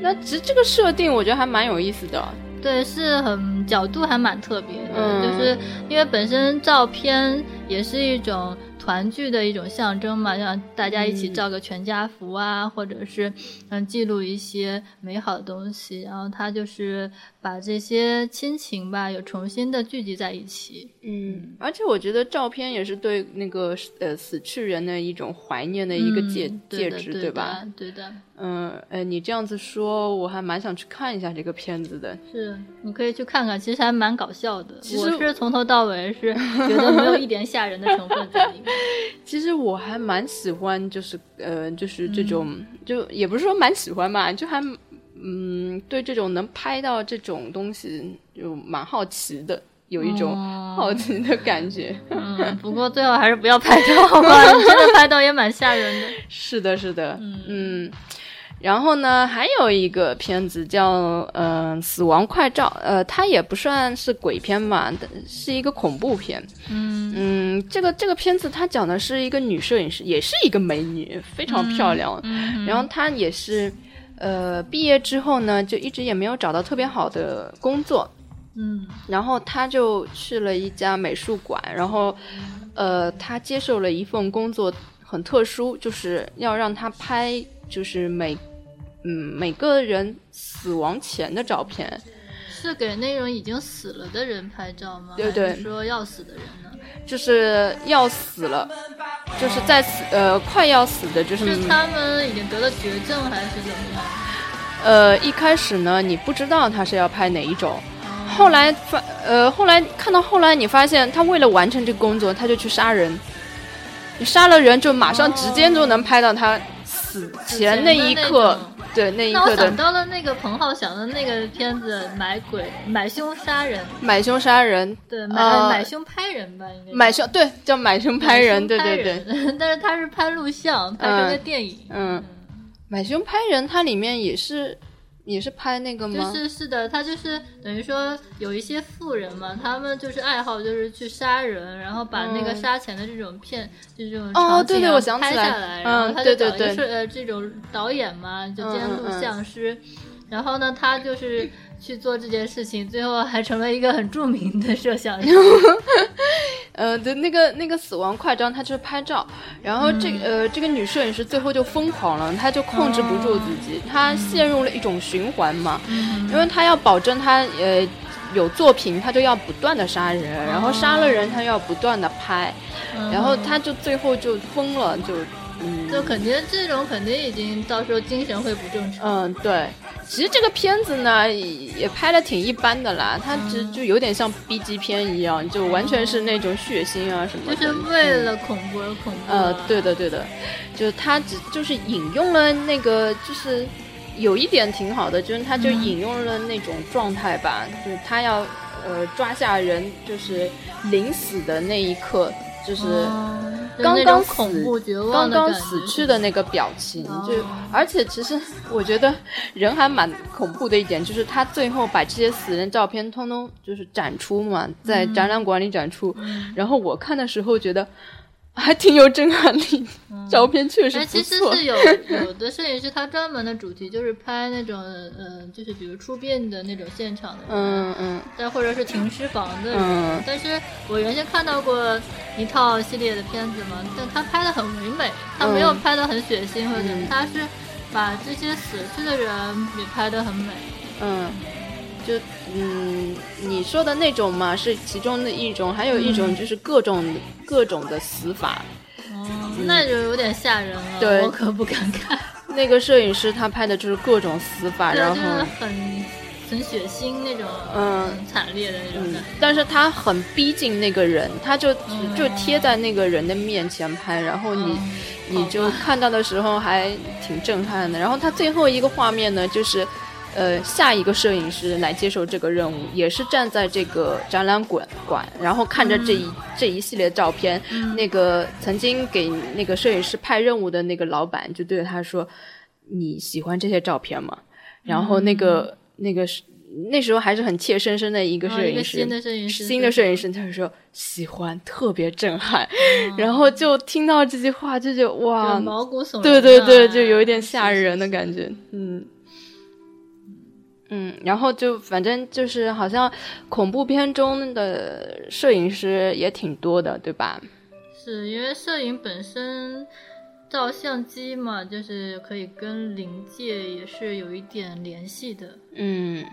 那其实这个设定我觉得还蛮有意思的。对，是很角度还蛮特别的，嗯就是因为本身照片也是一种团聚的一种象征嘛，让大家一起照个全家福啊，或者是嗯记录一些美好的东西。然后他就是把这些亲情吧，又重新的聚集在一起。嗯，而且我觉得照片也是对那个呃死去人的一种怀念的一个介嗯介质，对吧？对的，嗯，哎，你这样子说，我还蛮想去看一下这个片子的。是你可以去看看，其实还蛮搞笑的。其实我是从头到尾是觉得没有一点吓人的成分在里面。(laughs) 其实我还蛮喜欢，就是呃，就是这种，就也不是说蛮喜欢吧，就还嗯，对这种能拍到这种东西就蛮好奇的，有一种哦好奇的感觉。嗯，不过最好还是不要拍到吧，(laughs) 你真的拍到也蛮吓人的。是的，是的，嗯嗯。然后呢，还有一个片子叫嗯、呃死亡快照》，呃，它也不算是鬼片嘛，但是一个恐怖片。嗯嗯，这个这个片子它讲的是一个女摄影师，也是一个美女，非常漂亮。嗯，然后她也是，呃，毕业之后呢，就一直也没有找到特别好的工作，嗯然后他就去了一家美术馆，然后，呃，他接受了一份工作，很特殊，就是要让他拍，就是每，嗯，每个人死亡前的照片。是给那种已经死了的人拍照吗？对对说要死的人呢？就是要死了，就是在死呃快要死的，就是是他们已经得了绝症，还是怎么样？呃一开始呢你不知道他是要拍哪一种，哦后来发呃后来看到后来你发现他为了完成这个工作，他就去杀人，你杀了人就马上直接就能拍到他死前那一刻，对那一那我刻的。想到了那个彭浩翔的那个片子《买鬼买凶杀人》，买凶杀人，对，买、呃买凶拍人吧，应该买凶对叫买凶拍人，对对对，对。(laughs) 但是他是拍录像，拍成个电影。嗯，买凶拍人，它里面也是也是拍那个吗？就？是是的，他就是等于说有一些富人嘛，他们就是爱好就是去杀人，然后把那个嗯。杀钱的这种片，就这种哦场景啊对对我想起来拍下来，嗯然后他对对对就找一个是呃这种导演嘛，就兼录像师，然后呢，他就是去做这件事情，最后还成了一个很著名的摄像师。(laughs) 呃，对，那个那个死亡快张，他就是拍照，然后这、呃这个女摄影师最后就疯狂了，她就控制不住自己，她陷入了一种循环嘛，因为她要保证她呃有作品，她就要不断的杀人，然后杀了人，她又要不断的拍，然后她就最后就疯了，就嗯就肯定这种肯定已经到时候精神会不正常。嗯对。其实这个片子呢，也也拍的挺一般的啦，它只就有点像 B 级片一样，就完全是那种血腥啊什么的。就是为了恐怖而恐怖、啊。呃，对的，对的，就是它只就是引用了那个，就是有一点挺好的，就是他就引用了那种状态吧，就是他要呃抓下人，就是临死的那一刻，就是刚刚死恐怖刚刚死去的那个表情，哦就而且其实我觉得人还蛮恐怖的一点，就是他最后把这些死人照片通通就是展出嘛，在展览馆里展出，嗯。然后我看的时候觉得还挺有震撼力，照片确实哎，不错。其实是有有的摄影师，他专门的主题就是拍那种，呃，就是比如出殡的那种现场的人，嗯嗯再或者是停尸房的人。嗯但是我原先看到过一套系列的片子嘛，但他拍的很唯美，他没有嗯拍的很血腥或者怎么，嗯他是把这些死去的人也拍的很美。嗯，就嗯你说的那种嘛是其中的一种，还有一种就是各种、各种的死法。哦，那就有点吓人了，对我可不敢看。那个摄影师他拍的就是各种死法，然后就是很很血腥那种，嗯很惨烈的那种嗯感觉。，但是他很逼近那个人，他就嗯就贴在那个人的面前拍，然后你、嗯你就看到的时候还挺震撼的。然后他最后一个画面呢，就是呃下一个摄影师来接受这个任务，也是站在这个展览馆馆，然后看着这一、这一系列照片，那个曾经给那个摄影师派任务的那个老板就对着他说：“你喜欢这些照片吗？”然后那个、那个是那时候还是很怯生生的一个摄影师，新的摄影师，新的摄影师，他就说喜欢，特别震撼。嗯然后就听到这句话，就觉得哇，毛骨悚然。对对对，就有一点吓人的感觉，嗯。嗯，然后就反正就是好像恐怖片中的摄影师也挺多的，对吧？是因为摄影本身，照相机嘛，就是可以跟灵界也是有一点联系的。嗯。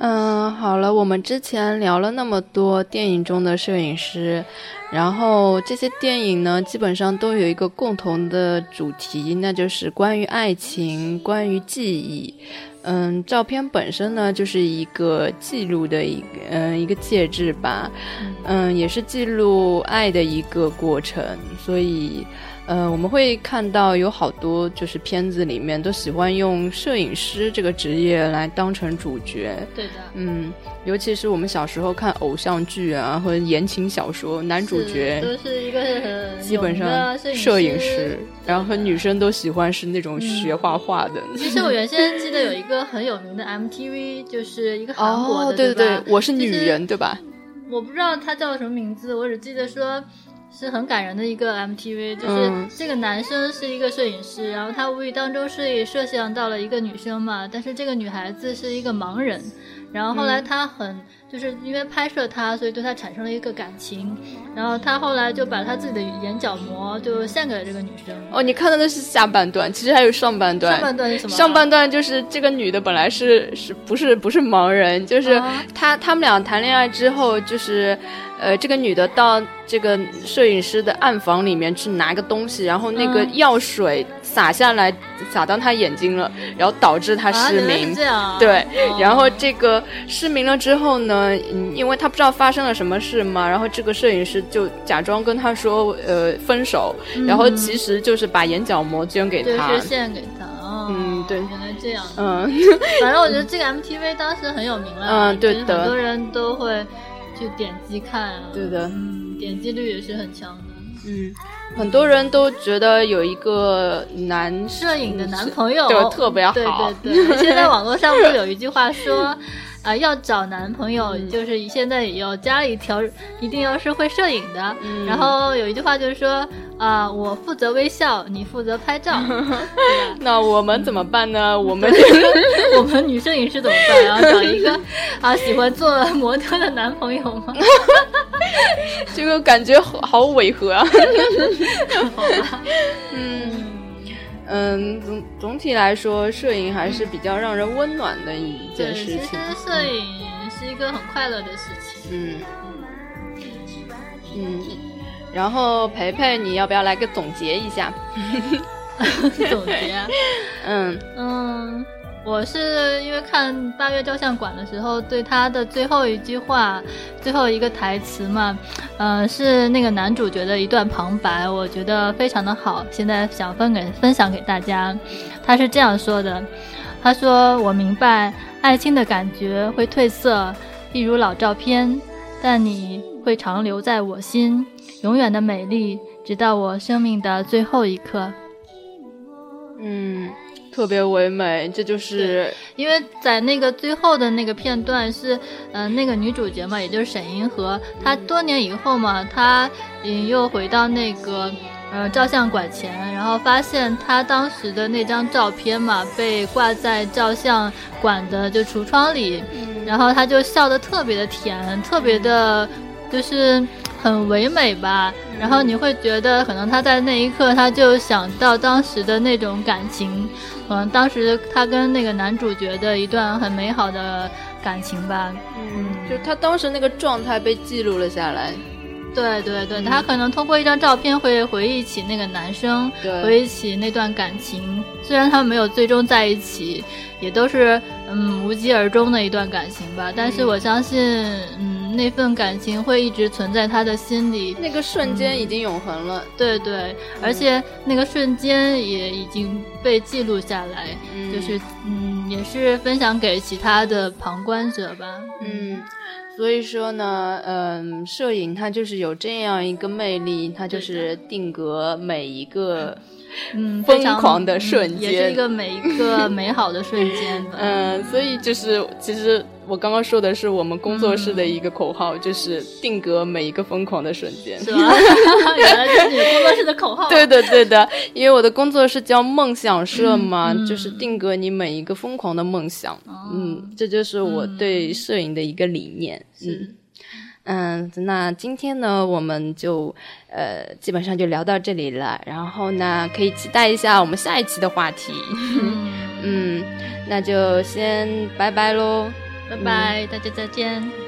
嗯，好了，我们之前聊了那么多电影中的摄影师，然后这些电影呢，基本上都有一个共同的主题，那就是关于爱情，关于记忆。嗯，照片本身呢，就是一个记录的一个，嗯，一个介质吧，嗯，也是记录爱的一个过程，所以。呃，我们会看到有好多就是片子里面都喜欢用摄影师这个职业来当成主角。对的。嗯，尤其是我们小时候看偶像剧啊和言情小说，男主角都是一个基本上摄影师，然后和女生都喜欢是那种学画画的。其实我原先记得有一个很有名的 MTV，就是一个韩国的，对对对，我是女人，对吧？我不知道他叫什么名字，我只记得说。是很感人的一个 MTV，就是这个男生是一个摄影师，然后他无意当中是摄像到了一个女生嘛，但是这个女孩子是一个盲人，然后后来他很就是因为拍摄他，所以对他产生了一个感情，然后他后来就把他自己的眼角膜就献给了这个女生。哦，你看到的是下半段，其实还有上半段。上半段是什么？上半段就是这个女的本来是是不是不是盲人，就是他他们俩谈恋爱之后就是。呃，这个女的到这个摄影师的暗房里面去拿个东西，然后那个药水洒下来，洒到他眼睛了，然后导致他失明。对，然后这个失明了之后呢，因为他不知道发生了什么事嘛，然后这个摄影师就假装跟他说，呃，分手，然后其实就是把眼角膜捐给她，是献给他。嗯，对，原来这样。嗯，(laughs) 反正我觉得这个 MTV 当时很有名了，嗯，对的，很多人都会。去点击看，对的，嗯，点击率也是很强的，嗯，很多人都觉得有一个男摄影的男朋友对特别好，对对对。现在网络上不是有一句话说。(laughs) 啊，要找男朋友，就是现在要加了一条，一定要是会摄影的。然后有一句话就是说，啊，我负责微笑，你负责拍照。(laughs) 那我们怎么办呢？我们 (laughs) 我们女摄影师怎么办？然后找一个啊喜欢做模特的男朋友吗？(laughs) 这个感觉好好违和啊。好吧，嗯。嗯，总总体来说，摄影还是比较让人温暖的一件事情。其实摄影是一个很快乐的事情。嗯嗯，然后培培，你要不要来个总结一下？(laughs) 总结？嗯嗯。我是因为看八月照相馆的时候，对他的最后一句话、最后一个台词嘛，嗯，是那个男主角的一段旁白，我觉得非常的好。现在想分给分享给大家，他是这样说的：“他说我明白爱情的感觉会褪色，一如老照片，但你会长留在我心，永远的美丽，直到我生命的最后一刻。”嗯。特别唯美，这就是因为在那个最后的那个片段是，嗯，那个女主角嘛，也就是沈银河，她多年以后嘛，她嗯又回到那个呃照相馆前，然后发现她当时的那张照片嘛被挂在照相馆的就橱窗里，然后她就笑得特别的甜，特别的，就是很唯美吧。然后你会觉得，可能她在那一刻，她就想到当时的那种感情。嗯，当时他跟那个男主角的一段很美好的感情吧，嗯，就他当时那个状态被记录了下来。对对对，他可能通过一张照片会回忆起那个男生，回忆起那段感情。虽然他们没有最终在一起，也都是嗯无疾而终的一段感情吧，但是我相信，嗯。那份感情会一直存在他的心里，那个瞬间已经永恒了。对对，而且那个瞬间也已经被记录下来，就是嗯，也是分享给其他的旁观者吧。嗯，所以说呢，嗯，摄影它就是有这样一个魅力，它就是定格每一个。嗯，(laughs) 疯狂的瞬间，也是一个每一个 (laughs) 美好的瞬间。嗯，所以就是其实我刚刚说的是我们工作室的一个口号，就是定格每一个疯狂的瞬间，是吧？(laughs) 原来这是你工作室的口号。对的，对的，因为我的工作室叫梦想社嘛，就是定格你每一个疯狂的梦想。嗯，这就是我对摄影的一个理念。嗯。嗯，那今天呢，我们就呃基本上就聊到这里了。然后呢，可以期待一下我们下一期的话题。嗯，(laughs) 那就先拜拜喽，拜拜，大家再见。